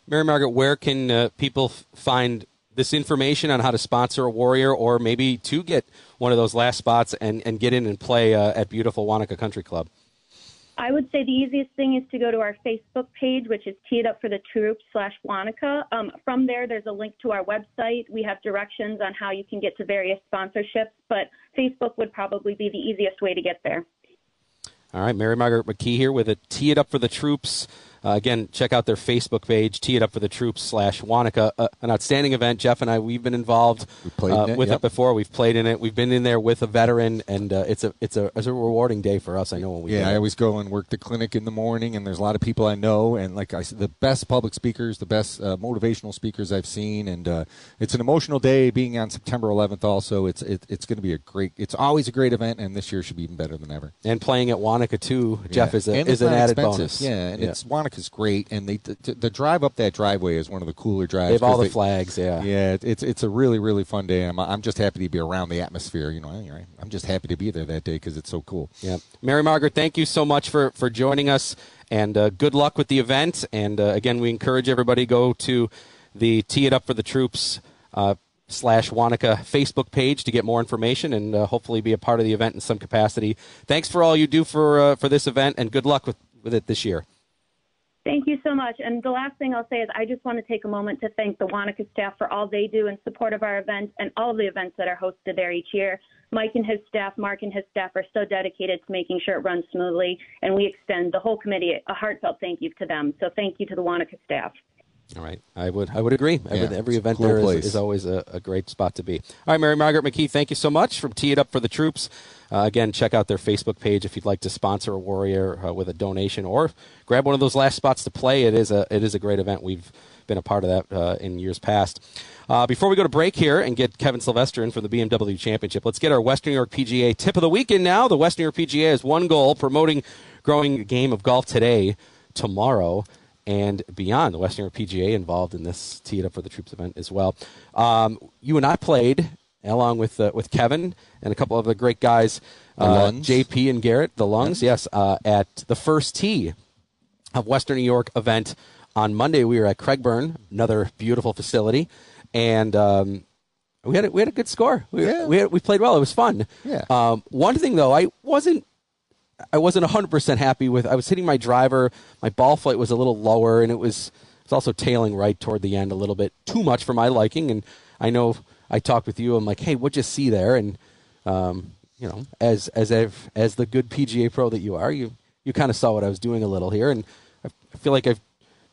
Mary Margaret, where can uh, people f- find this information on how to sponsor a warrior, or maybe to get one of those last spots and, and get in and play uh, at beautiful Wanakah Country Club? I would say the easiest thing is to go to our Facebook page, which is Tee It Up for the Troops slash Wanakah. Um, from there, there's a link to our website. We have directions on how you can get to various sponsorships, but Facebook would probably be the easiest way to get there. All right, Mary Margaret McKee here with a Tee It Up for the Troops uh, again, check out their Facebook page, Tee It Up for the Troops slash Wanakah. Uh, an outstanding event. Jeff and I, we've been involved uh, it, with yep. it before. We've played in it. We've been in there with a veteran, and uh, it's a it's a it's a rewarding day for us. I know when we yeah. I always go and work the clinic in the morning, and there's a lot of people I know, and like I said, the best public speakers, the best uh, motivational speakers I've seen, and uh, it's an emotional day. Being on September 11th, also, it's it, it's going to be a great. It's always a great event, and this year should be even better than ever. And playing at Wanakah too, Jeff, is a, is an added bonus. Yeah, and yeah. it's Wanakah is great, and they the, the, drive up that driveway is one of the cooler drives. They have all the they, flags, yeah. Yeah, it's it's a really really fun day. I'm I'm just happy to be around the atmosphere. You know, I'm just happy to be there that day because it's so cool. Yeah, Mary Margaret, thank you so much for for joining us, and uh, good luck with the event. And uh, again, we encourage everybody go to the Tee It Up for the Troops. Uh, slash Wanakah Facebook page to get more information and uh, hopefully be a part of the event in some capacity. Thanks for all you do for uh, for this event and good luck with, with it this year. Thank you so much. And the last thing I'll say is I just want to take a moment to thank the Wanakah staff for all they do in support of our event and all of the events that are hosted there each year. Mike and his staff, Mark and his staff are so dedicated to making sure it runs smoothly, and we extend the whole committee a heartfelt thank you to them. So thank you to the Wanakah staff. All right, I would I would agree. Yeah, every, every event cool there is, is always a, a great spot to be. All right, Mary Margaret McKee, thank you so much from Tee It Up for the Troops. Uh, again, check out their Facebook page if you'd like to sponsor a Warrior uh, with a donation or grab one of those last spots to play. It is a it is a great event. We've been a part of that uh, in years past. Uh, before we go to break here and get Kevin Sylvester in for the BMW Championship, let's get our Western New York PGA tip of the weekend now. The Western New York PGA has one goal promoting growing the game of golf today, tomorrow, and beyond. The Western New York PGA involved in this Tee It Up for the Troops event as well. Um, you and I played along with uh, with Kevin and a couple of the great guys, uh. JP and Garrett, the Lungs, yes, uh, at the first tee of Western New York event on Monday. We were at Crag Burn, another beautiful facility, and um, we had a, we had a good score. We, we, had, we played well. It was fun. Yeah. Um, one thing though, I wasn't I wasn't 100% happy with. I was hitting my driver. My ball flight was a little lower, and it was it was also tailing right toward the end a little bit too much for my liking. And I know I talked with you. I'm like, hey, what'd you see there? And um, you know, as as I've, as the good PGA pro that you are, you you kind of saw what I was doing a little here, and I feel like I've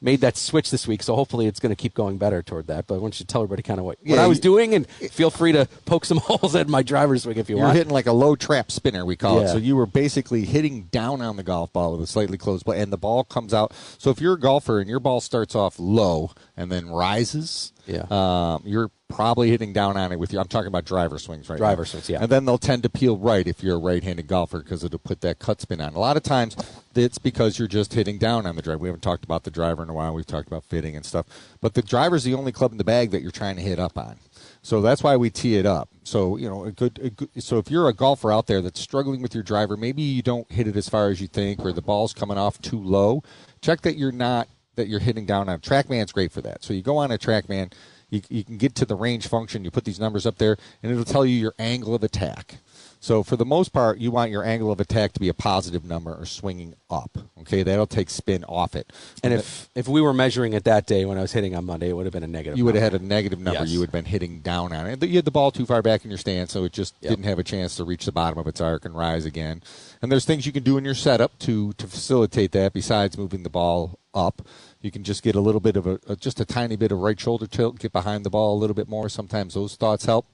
made that switch this week. So hopefully, it's going to keep going better toward that. But I want you to tell everybody kind of what, what I was you- doing, and feel free to poke some [laughs] holes at my driver's swing if you want. You're hitting like a low trap spinner, we call it. So you were basically hitting down on the golf ball with a slightly closed ball, and the ball comes out. So if you're a golfer and your ball starts off low and then rises, Yeah. um, you're probably hitting down on it with you. I'm talking about driver swings right Driver now. swings, yeah. And then they'll tend to peel right if you're a right-handed golfer because it'll put that cut spin on. A lot of times it's because you're just hitting down on the driver. We haven't talked about the driver in a while. We've talked about fitting and stuff. But the driver's the only club in the bag that you're trying to hit up on. So that's why we tee it up. So you know, a good, a good. So if you're a golfer out there that's struggling with your driver, maybe you don't hit it as far as you think, or the ball's coming off too low. Check that you're not that you're hitting down on. TrackMan's great for that. So you go on a TrackMan, you, you can get to the range function. You put these numbers up there, and it'll tell you your angle of attack. So for the most part, you want your angle of attack to be a positive number or swinging up. Okay, that'll take spin off it. And if if we were measuring it that day when I was hitting on Monday, it would have been a negative. you would have had a negative number. Yes. You would have been hitting down on it. You had the ball too far back in your stance, so it just Yep. didn't have a chance to reach the bottom of its arc and rise again. And there's things you can do in your setup to to facilitate that. Besides moving the ball up, you can just get a little bit of a, just a tiny bit of right shoulder tilt, get behind the ball a little bit more. Sometimes those thoughts help.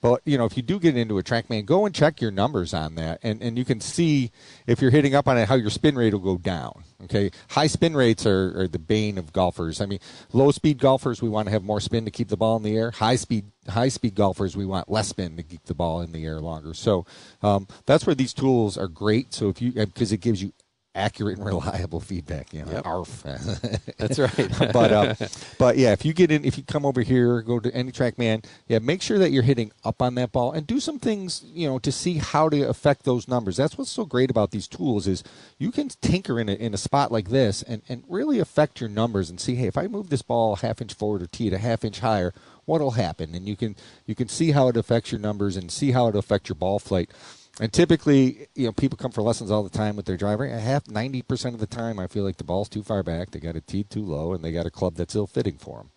But you know, if you do get into a TrackMan, go and check your numbers on that, and and you can see if you're hitting up on it how your spin rate will go down. Okay, high spin rates are, are the bane of golfers. I mean, low speed golfers we want to have more spin to keep the ball in the air. High speed high speed golfers we want less spin to keep the ball in the air longer. So um, that's where these tools are great. So if you because it gives you accurate and reliable feedback. You know, arf. [laughs] That's right. [laughs] but uh, but yeah, if you get in, if you come over here, go to any track man, yeah, make sure that you're hitting up on that ball and do some things, you know, to see how to affect those numbers. That's what's so great about these tools is you can tinker in a, in a spot like this and, and really affect your numbers and see, hey, if I move this ball a half inch forward or tee it a half inch higher, what'll happen? And you can you can see how it affects your numbers and see how it affects your ball flight. And typically, you know, people come for lessons all the time with their driver. A half, ninety percent of the time, I feel like the ball's too far back. They got a tee too low, and they got a club that's ill fitting for them.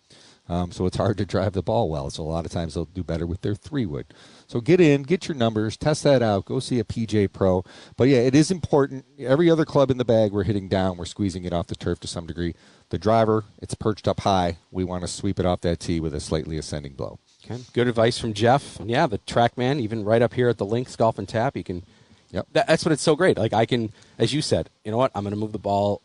Um, so it's hard to drive the ball well. So a lot of times they'll do better with their three wood. So get in, get your numbers, test that out, go see a PGA Pro. But yeah, it is important. Every other club in the bag, we're hitting down, we're squeezing it off the turf to some degree. The driver, it's perched up high. We want to sweep it off that tee with a slightly ascending blow. Okay. Good advice from Jeff. And yeah, the TrackMan, even right up here at the Links Golf and Tap, you can. Yep. That, that's what it's so great. Like I can, as you said, you know what? I'm going to move the ball.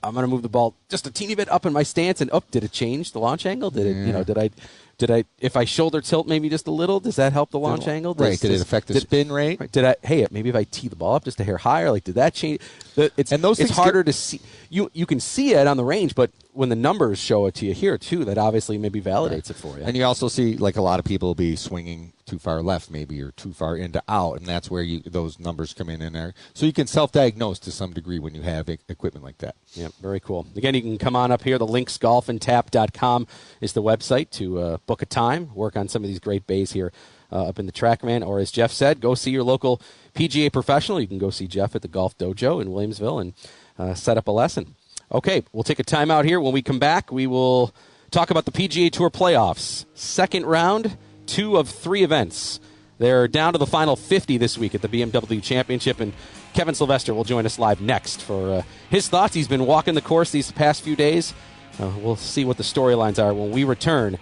I'm going to move the ball just a teeny bit up in my stance, and up. did it change the launch angle? Did it? You know, did I? Did I? If I shoulder tilt maybe just a little, does that help the launch angle? Does, Right. Did it affect the did- spin rate? Did I? Hey, maybe if I tee the ball up just a hair higher, like did that change? The, it's And those it's things get- harder to see. You you can see it on the range, but when the numbers show it to you here too, that obviously maybe validates it for you. And you also see like a lot of people be swinging too far left, maybe, or too far into out, and that's where you those numbers come in in there. So you can self-diagnose to some degree when you have equipment like that. Yeah, very cool. Again, you can come on up here. The links linksgolfandtap.com is the website to uh, book a time, work on some of these great bays here uh, up in the Trackman. Or as Jeff said, go see your local PGA professional. You can go see Jeff at the Golf Dojo in Williamsville and uh, set up a lesson. Okay, we'll take a timeout here. When we come back, we will talk about the PGA Tour playoffs. Second round, two of three events. They're down to the final 50 this week at the BMW Championship, and Kevin Sylvester will join us live next for uh, his thoughts. He's been walking the course these past few days. Uh, we'll see what the storylines are when we return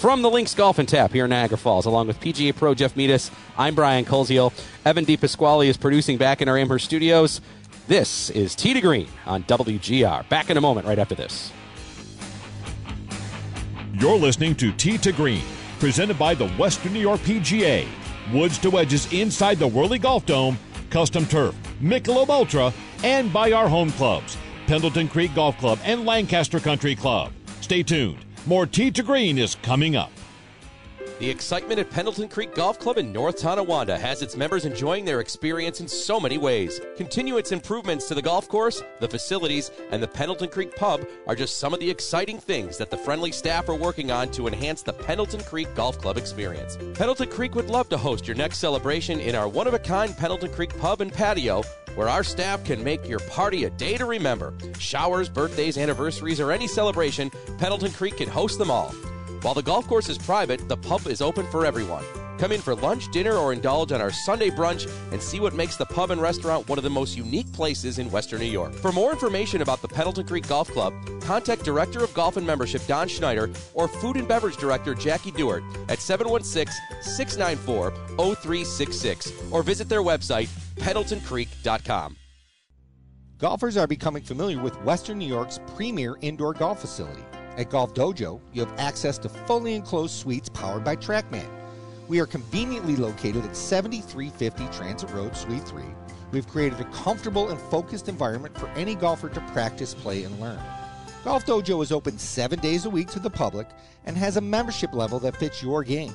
from the Links Golf and Tap here in Niagara Falls, along with PGA Pro Jeff Meadis. I'm Brian Koziol. Evan DePasquale is producing back in our Amherst studios. This is Tee to Green on WGR. Back in a moment, right after this. You're listening to Tee to Green, presented by the Western New York PGA. Woods to wedges inside the Whirly Golf Dome, custom turf, Michelob Ultra, and by our home clubs, Pendleton Creek Golf Club and Lancaster Country Club. Stay tuned. More Tee to Green is coming up. The excitement at Pendleton Creek Golf Club in North Tonawanda has its members enjoying their experience in so many ways. Continuous improvements to the golf course, the facilities, and the Pendleton Creek Pub are just some of the exciting things that the friendly staff are working on to enhance the Pendleton Creek Golf Club experience. Pendleton Creek would love to host your next celebration in our one of a kind Pendleton Creek Pub and patio where our staff can make your party a day to remember. Showers, birthdays, anniversaries, or any celebration, Pendleton Creek can host them all. While the golf course is private, the pub is open for everyone. Come in for lunch, dinner, or indulge on our Sunday brunch and see what makes the pub and restaurant one of the most unique places in Western New York. For more information about the Pendleton Creek Golf Club, contact Director of Golf and Membership Don Schneider or Food and Beverage Director Jackie Dewart at 716 694 0366 or visit their website, pendletoncreek.com. Golfers are becoming familiar with Western New York's premier indoor golf facility. At Golf Dojo, you have access to fully enclosed suites powered by TrackMan. We are conveniently located at 7350 Transit Road, Suite 3. We've created a comfortable and focused environment for any golfer to practice, play, and learn. Golf Dojo is open seven days a week to the public and has a membership level that fits your game.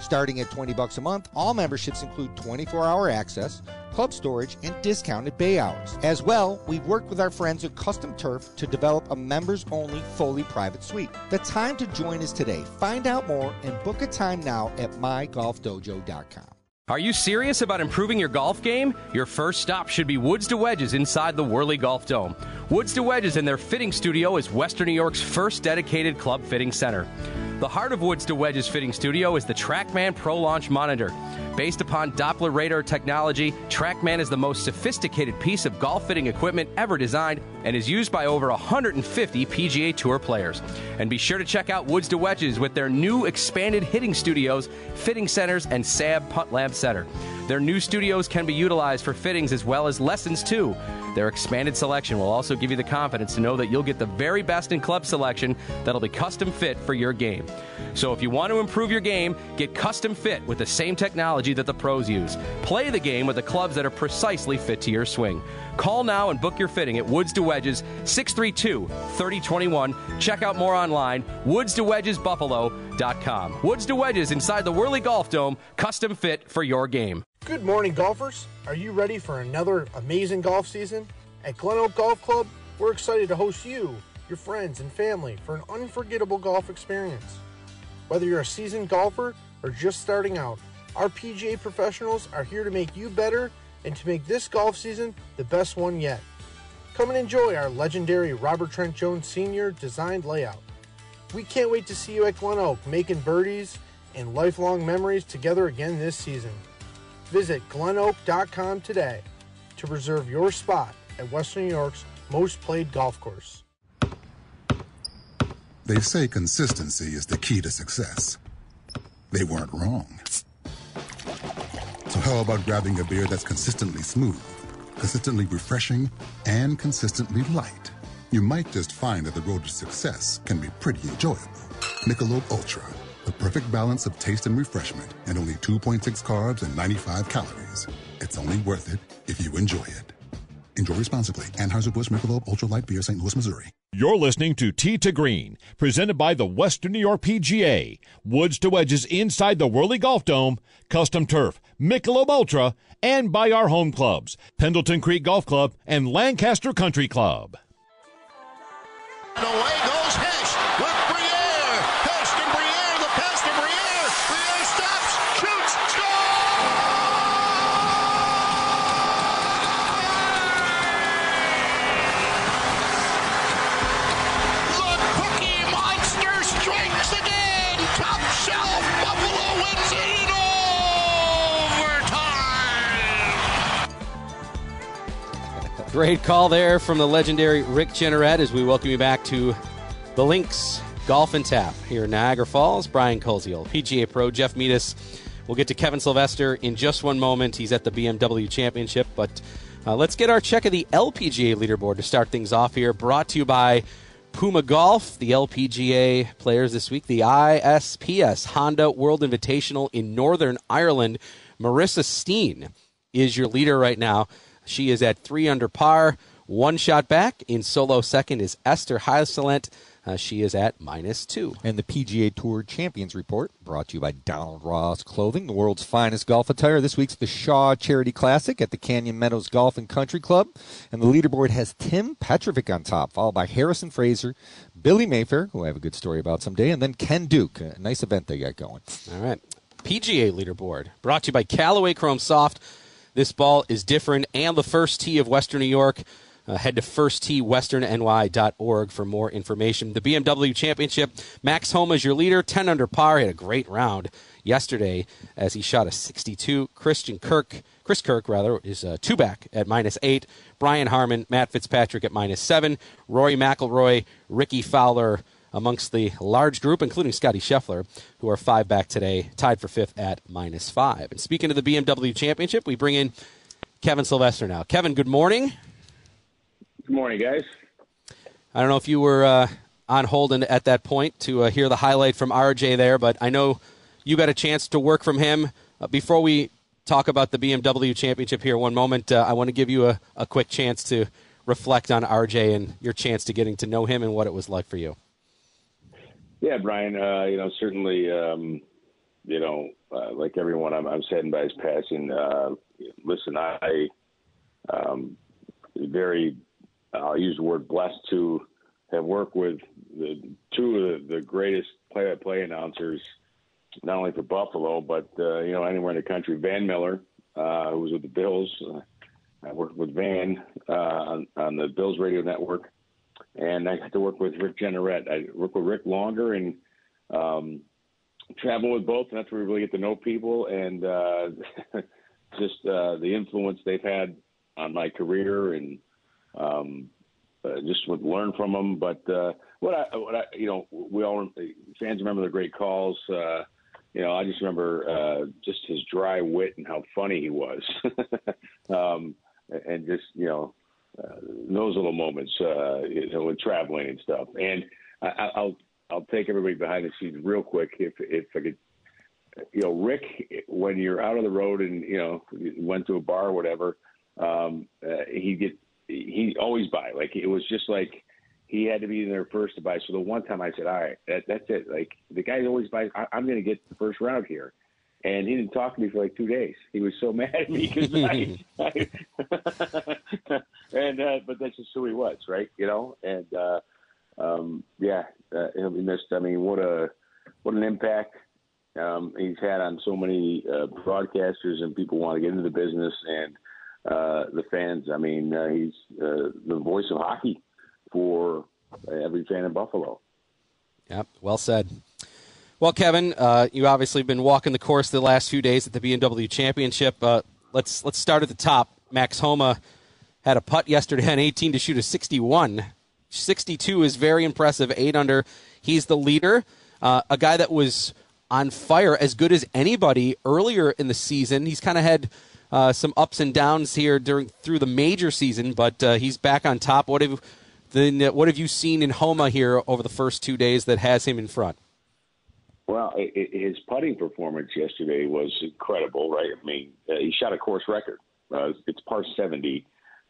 Starting at 20 bucks a month, all memberships include 24-hour access, club storage, and discounted bay hours. As well, we've worked with our friends at Custom Turf to develop a members-only fully private suite. The time to join is today. Find out more and book a time now at mygolfdojo.com. Are you serious about improving your golf game? Your first stop should be Woods to Wedges inside the Whirly Golf Dome. Woods to Wedges and their fitting studio is Western New York's first dedicated club fitting center. The heart of Woods to Wedges Fitting Studio is the TrackMan Pro Launch Monitor. Based upon Doppler radar technology, TrackMan is the most sophisticated piece of golf fitting equipment ever designed and is used by over 150 PGA Tour players. And be sure to check out Woods to Wedges with their new expanded hitting studios, fitting centers, and SAM Putt Lab Center. Their new studios can be utilized for fittings as well as lessons too. Their expanded selection will also give you the confidence to know that you'll get the very best in club selection that'll be custom fit for your game. So if you want to improve your game, get custom fit with the same technology that the pros use. Play the game with the clubs that are precisely fit to your swing. Call now and book your fitting at Woods to Wedges 632 3021. Check out more online, woodstowedgesbuffalo.com. Woods to Wedges inside the Whirly Golf Dome, custom fit for your game. Good morning, golfers. Are you ready for another amazing golf season? At Glen Oak Golf Club, we're excited to host you, your friends, and family for an unforgettable golf experience. Whether you're a seasoned golfer or just starting out, our PGA professionals are here to make you better and to make this golf season the best one yet. Come and enjoy our legendary Robert Trent Jones Sr. designed layout. We can't wait to see you at Glen Oak making birdies and lifelong memories together again this season. Visit glenoak.com today to reserve your spot at Western New York's most played golf course. They say consistency is the key to success. They weren't wrong. So, how about grabbing a beer that's consistently smooth, consistently refreshing, and consistently light? You might just find that the road to success can be pretty enjoyable. Michelob Ultra, the perfect balance of taste and refreshment, and only 2.6 carbs and 95 calories. It's only worth it if you enjoy it. Enjoy responsibly. Anheuser-Busch Michelob Ultra Light Beer, St. Louis, Missouri. You're listening to Tee to Green, presented by the Western New York PGA. Woods to wedges inside the Whirly Golf Dome, custom turf, Michelob Ultra, and by our home clubs, Pendleton Creek Golf Club and Lancaster Country Club. And away goes Great call there from the legendary Rick Jeanneret as we welcome you back to The Links Golf and Tap here in Niagara Falls. Brian Koziol, PGA Pro, Jeff Metis. We'll get to Kevin Sylvester in just one moment. He's at the BMW Championship, but uh, let's get our check of the LPGA leaderboard to start things off here. Brought to you by Puma Golf, the LPGA players this week, the ISPS Honda World Invitational in Northern Ireland. Marissa Steen is your leader right now. She is at three under par, one shot back. In solo second is Esther Henseleit. Uh, she is at minus two. And the PGA Tour Champions Report, brought to you by Donald Ross Clothing, the world's finest golf attire. This week's the Shaw Charity Classic at the Canyon Meadows Golf and Country Club. And the leaderboard has Tim Petrovic on top, followed by Harrison Frazar, Billy Mayfair, who I have a good story about someday, and then Ken Duke. A nice event they got going. All right. PGA leaderboard, brought to you by Callaway Chrome Soft. This ball is different, and the first tee of Western New York. Uh, head to firstteewesternny.org for more information. The BMW Championship, Max Homa is your leader, 10 under par. He had a great round yesterday as he shot a 62. Christian Kirk, Chris Kirk rather, is uh, two back at minus eight. Brian Harman, Matt Fitzpatrick at minus seven. Rory McIlroy, Rickie Fowler amongst the large group, including Scotty Scheffler, who are five back today, tied for fifth at minus five. And speaking of the BMW Championship, we bring in Kevin Sylvester now. Kevin, good morning. Good morning, guys. I don't know if you were uh, on hold at that point to uh, hear the highlight from RJ there, but I know you got a chance to work from him. Uh, before we talk about the BMW Championship here, one moment, uh, I want to give you a, a quick chance to reflect on RJ and your chance to getting to know him and what it was like for you. Yeah, Brian. Uh, you know, certainly, um, you know, uh, like everyone, I'm, I'm saddened by his passing. Uh, listen, I um, very I'll use the word blessed to have worked with the two of the, the greatest play-by-play announcers, not only for Buffalo but uh, you know anywhere in the country. Van Miller, uh, who was with the Bills, uh, I worked with Van uh, on, on the Bills radio network, and I got to work with Rick Jeanneret. I worked with Rick longer and um, travel with both, and that's where we really get to know people and uh, [laughs] just uh, the influence they've had on my career and um, uh, just would learn from them. But uh, what I, what I, you know, we all fans remember the great calls. Uh, you know, I just remember uh, just his dry wit and how funny he was, [laughs] um, and just you know uh, those little moments, uh, you know, with traveling and stuff. And I, I'll I'll take everybody behind the scenes real quick if if I could. You know, Rick, when you're out on the road and you know went to a bar or whatever, um, uh, he'd get he always buy. Like it was just like he had to be in there first to buy. So the one time I said, "All right, that, that's it." Like the guy always buys. I, I'm going to get the first round here, and he didn't talk to me for like two days. He was so [laughs] mad at me because I, I [laughs] and uh, but that's just who he was, right? You know, and uh, um, yeah, uh, he'll be missed. I mean, what a what an impact um, he's had on so many uh, broadcasters and people want to get into the business and uh, the fans. I mean, uh, he's uh, the voice of hockey for every fan in Buffalo. Yep, well said. Well, Kevin, uh, you obviously been walking the course the last few days at the BMW Championship. Uh, let's let's start at the top. Max Homa had a putt yesterday on 18 to shoot a 61. 62 is very impressive. Eight under. He's the leader. Uh, a guy that was on fire, as good as anybody earlier in the season. He's kind of had uh, some ups and downs here during through the major season, but uh, he's back on top. What have then what have you seen in Homa here over the first two days that has him in front? Well, it, his putting performance yesterday was incredible, right? I mean, uh, he shot a course record. Uh, it's par 70,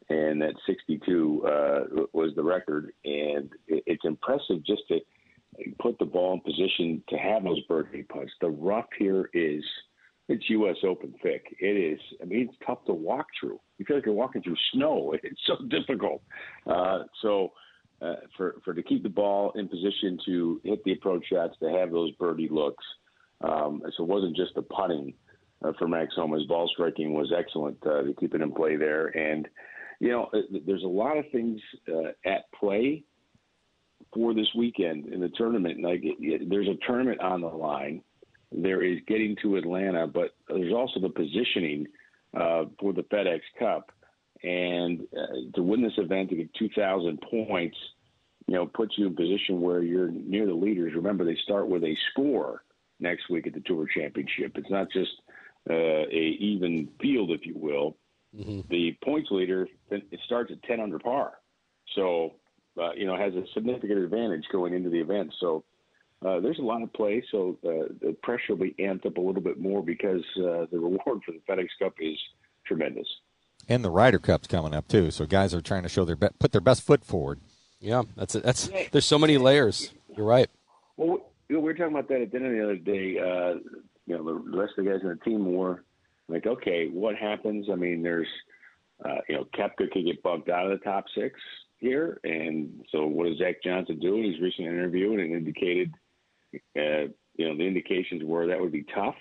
and that 62 uh, was the record. And it, it's impressive just to put the ball in position to have those birdie putts. The rough here is – it's U.S. Open thick. It is. I mean, it's tough to walk through. You feel like you're walking through snow. [laughs] It's so difficult. Uh, so uh, for for to keep the ball in position to hit the approach shots, to have those birdie looks. Um, so it wasn't just the putting uh, for Max. His ball striking was excellent uh, to keep it in play there. And you know, uh, there's a lot of things uh, at play for this weekend in the tournament. Like there's a tournament on the line there is getting to Atlanta, but there's also the positioning uh, for the FedEx Cup. And uh, to win this event to get 2,000 points, you know, puts you in position where you're near the leaders. Remember, they start with a score next week at the Tour Championship. It's not just uh, a even field, if you will. Mm-hmm. The points leader it starts at 10 under par, so uh, you know has a significant advantage going into the event. So uh, there's a lot of play. So uh, the pressure will be amped up a little bit more because uh, the reward for the FedEx Cup is tremendous. And the Ryder Cup's coming up too, so guys are trying to show their be- put their best foot forward. Yeah, that's it. That's there's so many layers. You're right. Well, we were talking about that at dinner the other day. Uh, you know, the rest of the guys in the team were like, okay, what happens? I mean, there's, uh, you know, Koepka could get bumped out of the top six here, and so what does Zach Johnson do? He's recently interviewed and it indicated, uh, you know, the indications were that would be tough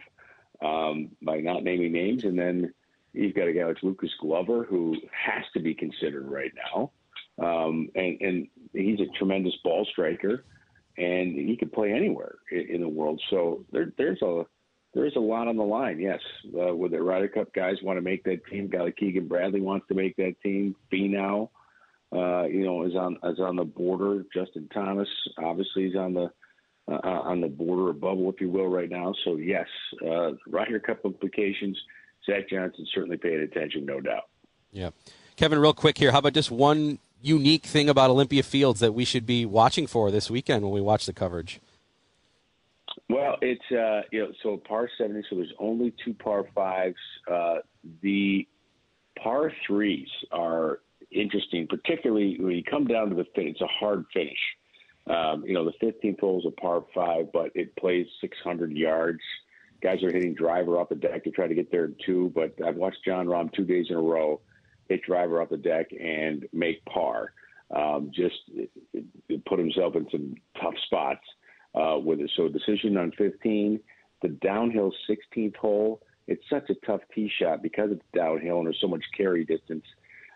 um, by not naming names, and then you've got a guy like Lucas Glover who has to be considered right now, um, and and he's a tremendous ball striker, and he could play anywhere in, in the world. So there, there's a there's a lot on the line. Yes, uh, with the Ryder Cup guys want to make that team. Guy like Keegan Bradley wants to make that team. Finau, uh, you know, is on is on the border. Justin Thomas, obviously, is on the uh, on the border of bubble, if you will, right now. So yes, uh, Ryder Cup implications. Zach Johnson certainly paying attention, no doubt. Yeah, Kevin, real quick here. How about just one unique thing about Olympia Fields that we should be watching for this weekend when we watch the coverage? Well, it's uh, you know so par seventy, so there's only two par fives. Uh, the par threes are interesting, particularly when you come down to the finish. It's a hard finish. Um, you know, the 15th hole is a par five, but it plays 600 yards. Guys are hitting driver off the deck to try to get there in two, But I've watched Jon Rahm two days in a row hit driver off the deck and make par. Um, just put himself in some tough spots uh, with it. So decision on 15, the downhill 16th hole. It's such a tough tee shot because it's downhill and there's so much carry distance.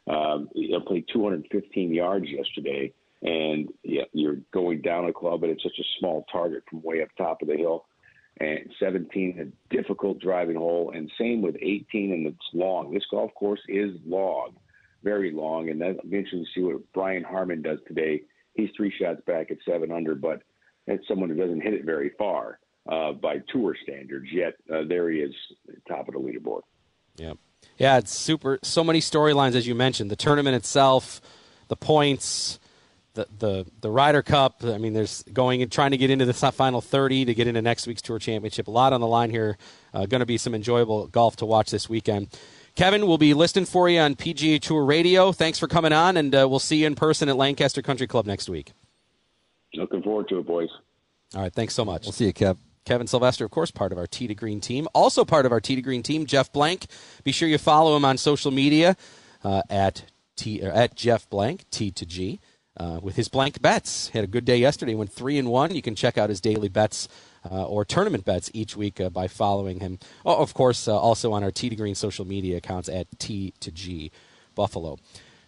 Um, I played 215 yards yesterday, and yeah, you're going down a club, but it's such a small target from way up top of the hill. And 17, a difficult driving hole, and same with 18, and it's long. This golf course is long, very long, and that'll be interesting to see what Brian Harman does today. He's three shots back at seven under, but that's someone who doesn't hit it very far uh, by tour standards. Yet uh, there he is, top of the leaderboard. Yeah, yeah, it's super. So many storylines, as you mentioned. The tournament itself, the points, the the the Ryder Cup. I mean, there's going and trying to get into the final 30 to get into next week's Tour Championship. A lot on the line here. Uh, going to be some enjoyable golf to watch this weekend. Kevin, we'll be listening for you on PGA Tour Radio. Thanks for coming on, and uh, we'll see you in person at Lancaster Country Club next week. Looking forward to it, boys. All right, thanks so much. We'll see you, Kev. Kevin Sylvester, of course, part of our Tee to Green team. Also part of our Tee to Green team, Jeff Blank. Be sure you follow him on social media uh, at T uh, at Jeff Blank T to G uh, with his blank bets. He Had a good day yesterday. Went three and one. You can check out his daily bets uh, or tournament bets each week uh, by following him. Oh, of course, uh, also on our Tee to Green social media accounts at T to G Buffalo.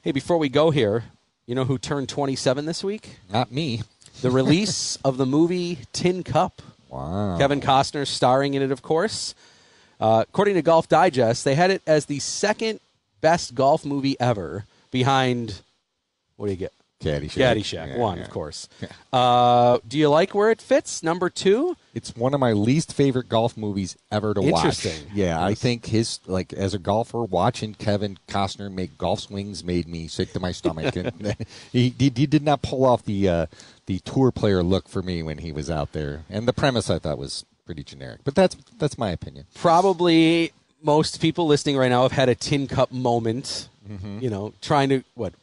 Hey, before we go here, you know who turned 27 this week? Not me. The release [laughs] of the movie Tin Cup. Wow. Kevin Costner starring in it, of course. Uh, according to Golf Digest, they had it as the second best golf movie ever, behind what do you get? Caddyshack. Caddyshack, Yeah, one, yeah. of course. Uh, do you like where it fits? Number two. It's one of my least favorite golf movies ever to watch. Interesting. Yeah, I think his like as a golfer, watching Kevin Costner make golf swings made me sick to my stomach. [laughs] and [laughs] he, he he did not pull off the uh, the tour player look for me when he was out there. And the premise I thought was pretty generic, but that's that's my opinion. Probably most people listening right now have had a tin cup moment. Mhm. You know, trying to what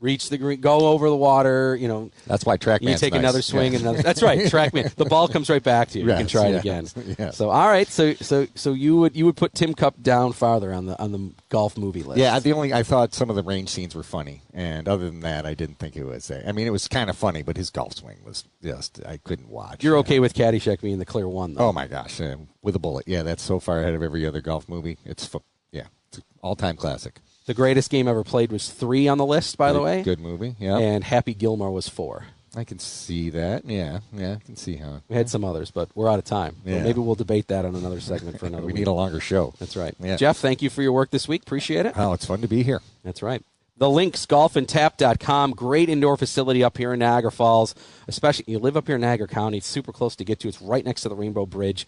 reach the green, go over the water. You know, That's why TrackMan's You take nice. another swing Yeah. and another. That's right, track [laughs] TrackMan. The ball comes right back to you. you can Yes, try it again. [laughs] yes. So all right, so so so you would you would put Tin Cup down farther on the on the golf movie list. Yeah, the only I thought some of the range scenes were funny, and other than that, I didn't think it was. I mean, it was kind of funny, but his golf swing was just I couldn't watch. You're okay with Caddyshack being the clear one, though. Oh my gosh, uh, with a bullet. Yeah, that's so far ahead of every other golf movie. It's yeah, it's all-time classic. The greatest game ever played was three on the list, by the way. good movie. Yeah, And Happy Gilmore was four. I can see that. Yeah, yeah, I can see how. We had some others, but we're out of time. Yeah. maybe we'll debate that on another segment for another [laughs] we week. need a longer show. That's right. Yeah. Jeff, thank you for your work this week. Appreciate it. Oh, it's fun to be here. That's right. The links, golfandtap.com. Great indoor facility up here in Niagara Falls. Especially, you live up here in Niagara County. It's super close to get to. It's right next to the Rainbow Bridge.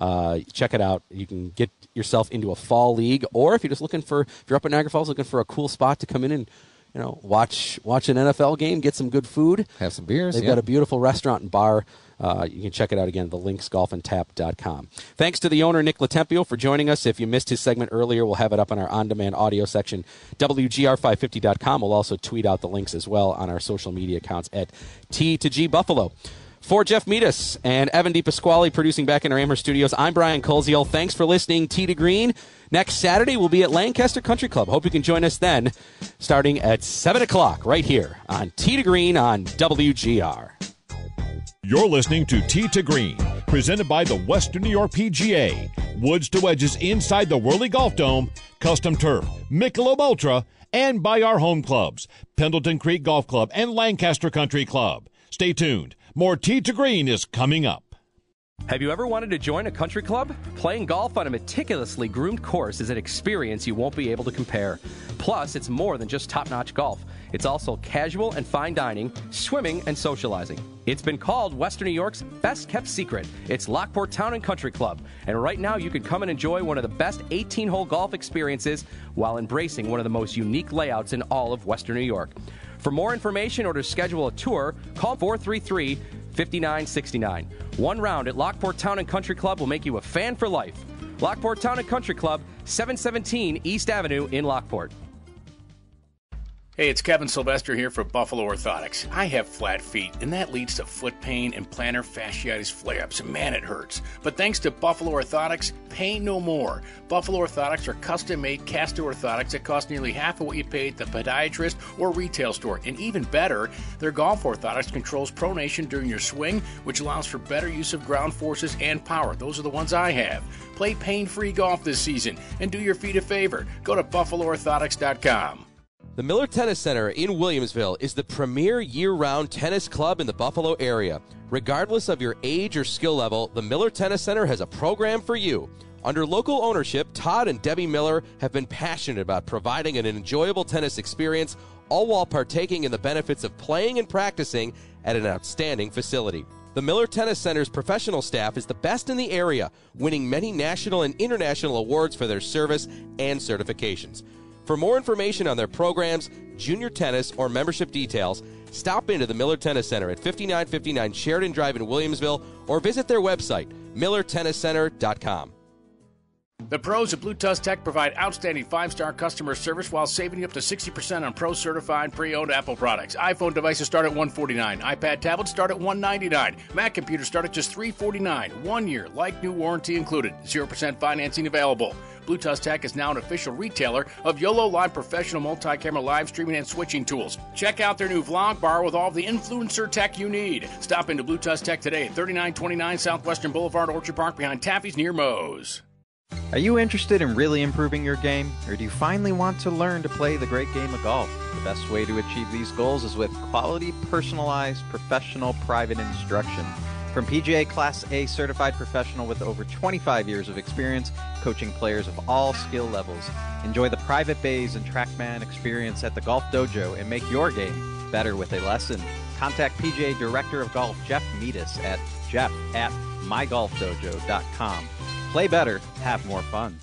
Uh, check it out. You can get yourself into a fall league, or if you're just looking for, if you're up in Niagara Falls looking for a cool spot to come in and you know, watch watch an NFL game, get some good food, have some beers. They've yeah. got a beautiful restaurant and bar. Uh, you can check it out again, the linksgolfandtap.com. Thanks to the owner, Nick Latempio, for joining us. If you missed his segment earlier, we'll have it up on our on demand audio section, WGR550.com. We'll also tweet out the links as well on our social media accounts at T2G Buffalo. For Jeff Meadus and Evan DePasquale producing back in our Amherst studios, I'm Brian Koziol. Thanks for listening. Tee to Green. Next Saturday, we'll be at Lancaster Country Club. Hope you can join us then, starting at 7 o'clock right here on Tee to Green on WGR. You're listening to Tee to Green, presented by the Western New York PGA, Woods to Wedges inside the Whirly Golf Dome, Custom Turf, Michelob Ultra, and by our home clubs, Pendleton Creek Golf Club and Lancaster Country Club. Stay tuned. More Tee to Green is coming up. Have you ever wanted to join a country club? Playing golf on a meticulously groomed course is an experience you won't be able to compare. Plus, it's more than just top notch golf, it's also casual and fine dining, swimming, and socializing. It's been called Western New York's best kept secret. It's Lockport Town and Country Club. And right now, you can come and enjoy one of the best 18 hole golf experiences while embracing one of the most unique layouts in all of Western New York. For more information or to schedule a tour, call 433 5969. One round at Lockport Town and Country Club will make you a fan for life. Lockport Town and Country Club, 717 East Avenue in Lockport. Hey, it's Kevin Sylvester here for Buffalo Orthotics. I have flat feet, and that leads to foot pain and plantar fasciitis flare ups. Man, it hurts. But thanks to Buffalo Orthotics, pain no more. Buffalo Orthotics are custom made castor orthotics that cost nearly half of what you pay at the podiatrist or retail store. And even better, their golf orthotics controls pronation during your swing, which allows for better use of ground forces and power. Those are the ones I have. Play pain free golf this season and do your feet a favor. Go to BuffaloOrthotics.com. The Miller Tennis Center in Williamsville is the premier year round tennis club in the Buffalo area. Regardless of your age or skill level, the Miller Tennis Center has a program for you. Under local ownership, Todd and Debbie Miller have been passionate about providing an enjoyable tennis experience, all while partaking in the benefits of playing and practicing at an outstanding facility. The Miller Tennis Center's professional staff is the best in the area, winning many national and international awards for their service and certifications. For more information on their programs, junior tennis, or membership details, stop into the Miller Tennis Center at 5959 Sheridan Drive in Williamsville or visit their website, millertenniscenter.com. The pros at Blue Tusk Tech provide outstanding five star customer service while saving you up to 60% on pro certified pre owned Apple products. iPhone devices start at 149, iPad tablets start at 199, Mac computers start at just 349. One year, like new warranty included, 0% financing available. Blue Tusk Tech is now an official retailer of YOLO Live professional multi camera live streaming and switching tools. Check out their new vlog bar with all the influencer tech you need. Stop into Blue Tusk Tech today at 3929 Southwestern Boulevard, Orchard Park behind Taffy's near Moe's. Are you interested in really improving your game, or do you finally want to learn to play the great game of golf? The best way to achieve these goals is with quality, personalized, professional, private instruction. From PGA Class A certified professional with over 25 years of experience coaching players of all skill levels. Enjoy the private bays and TrackMan experience at the Golf Dojo and make your game better with a lesson. Contact PGA Director of Golf Jeff Meadus at jeff at mygolfdojo.com. Play better, have more fun.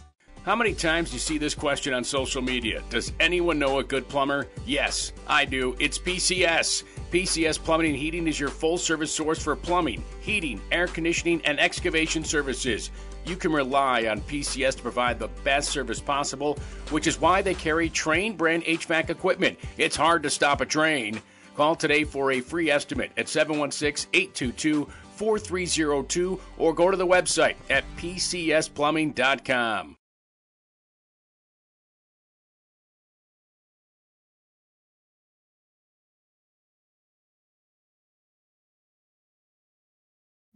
How many times do you see this question on social media? Does anyone know a good plumber? Yes, I do. It's PCS. PCS Plumbing and Heating is your full service source for plumbing, heating, air conditioning, and excavation services. You can rely on PCS to provide the best service possible, which is why they carry Trane brand HVAC equipment. It's hard to stop a Trane. Call today for a free estimate at 716 822 4302 or go to the website at pcsplumbing.com.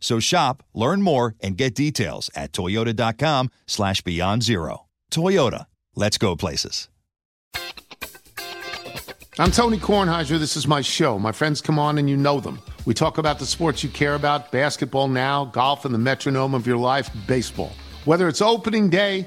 So shop, learn more, and get details at toyota.com slash beyond zero. Toyota, let's go places. I'm Tony Kornheiser. This is my show. My friends come on and you know them. We talk about the sports you care about basketball now, golf, and the metronome of your life, baseball. Whether it's opening day,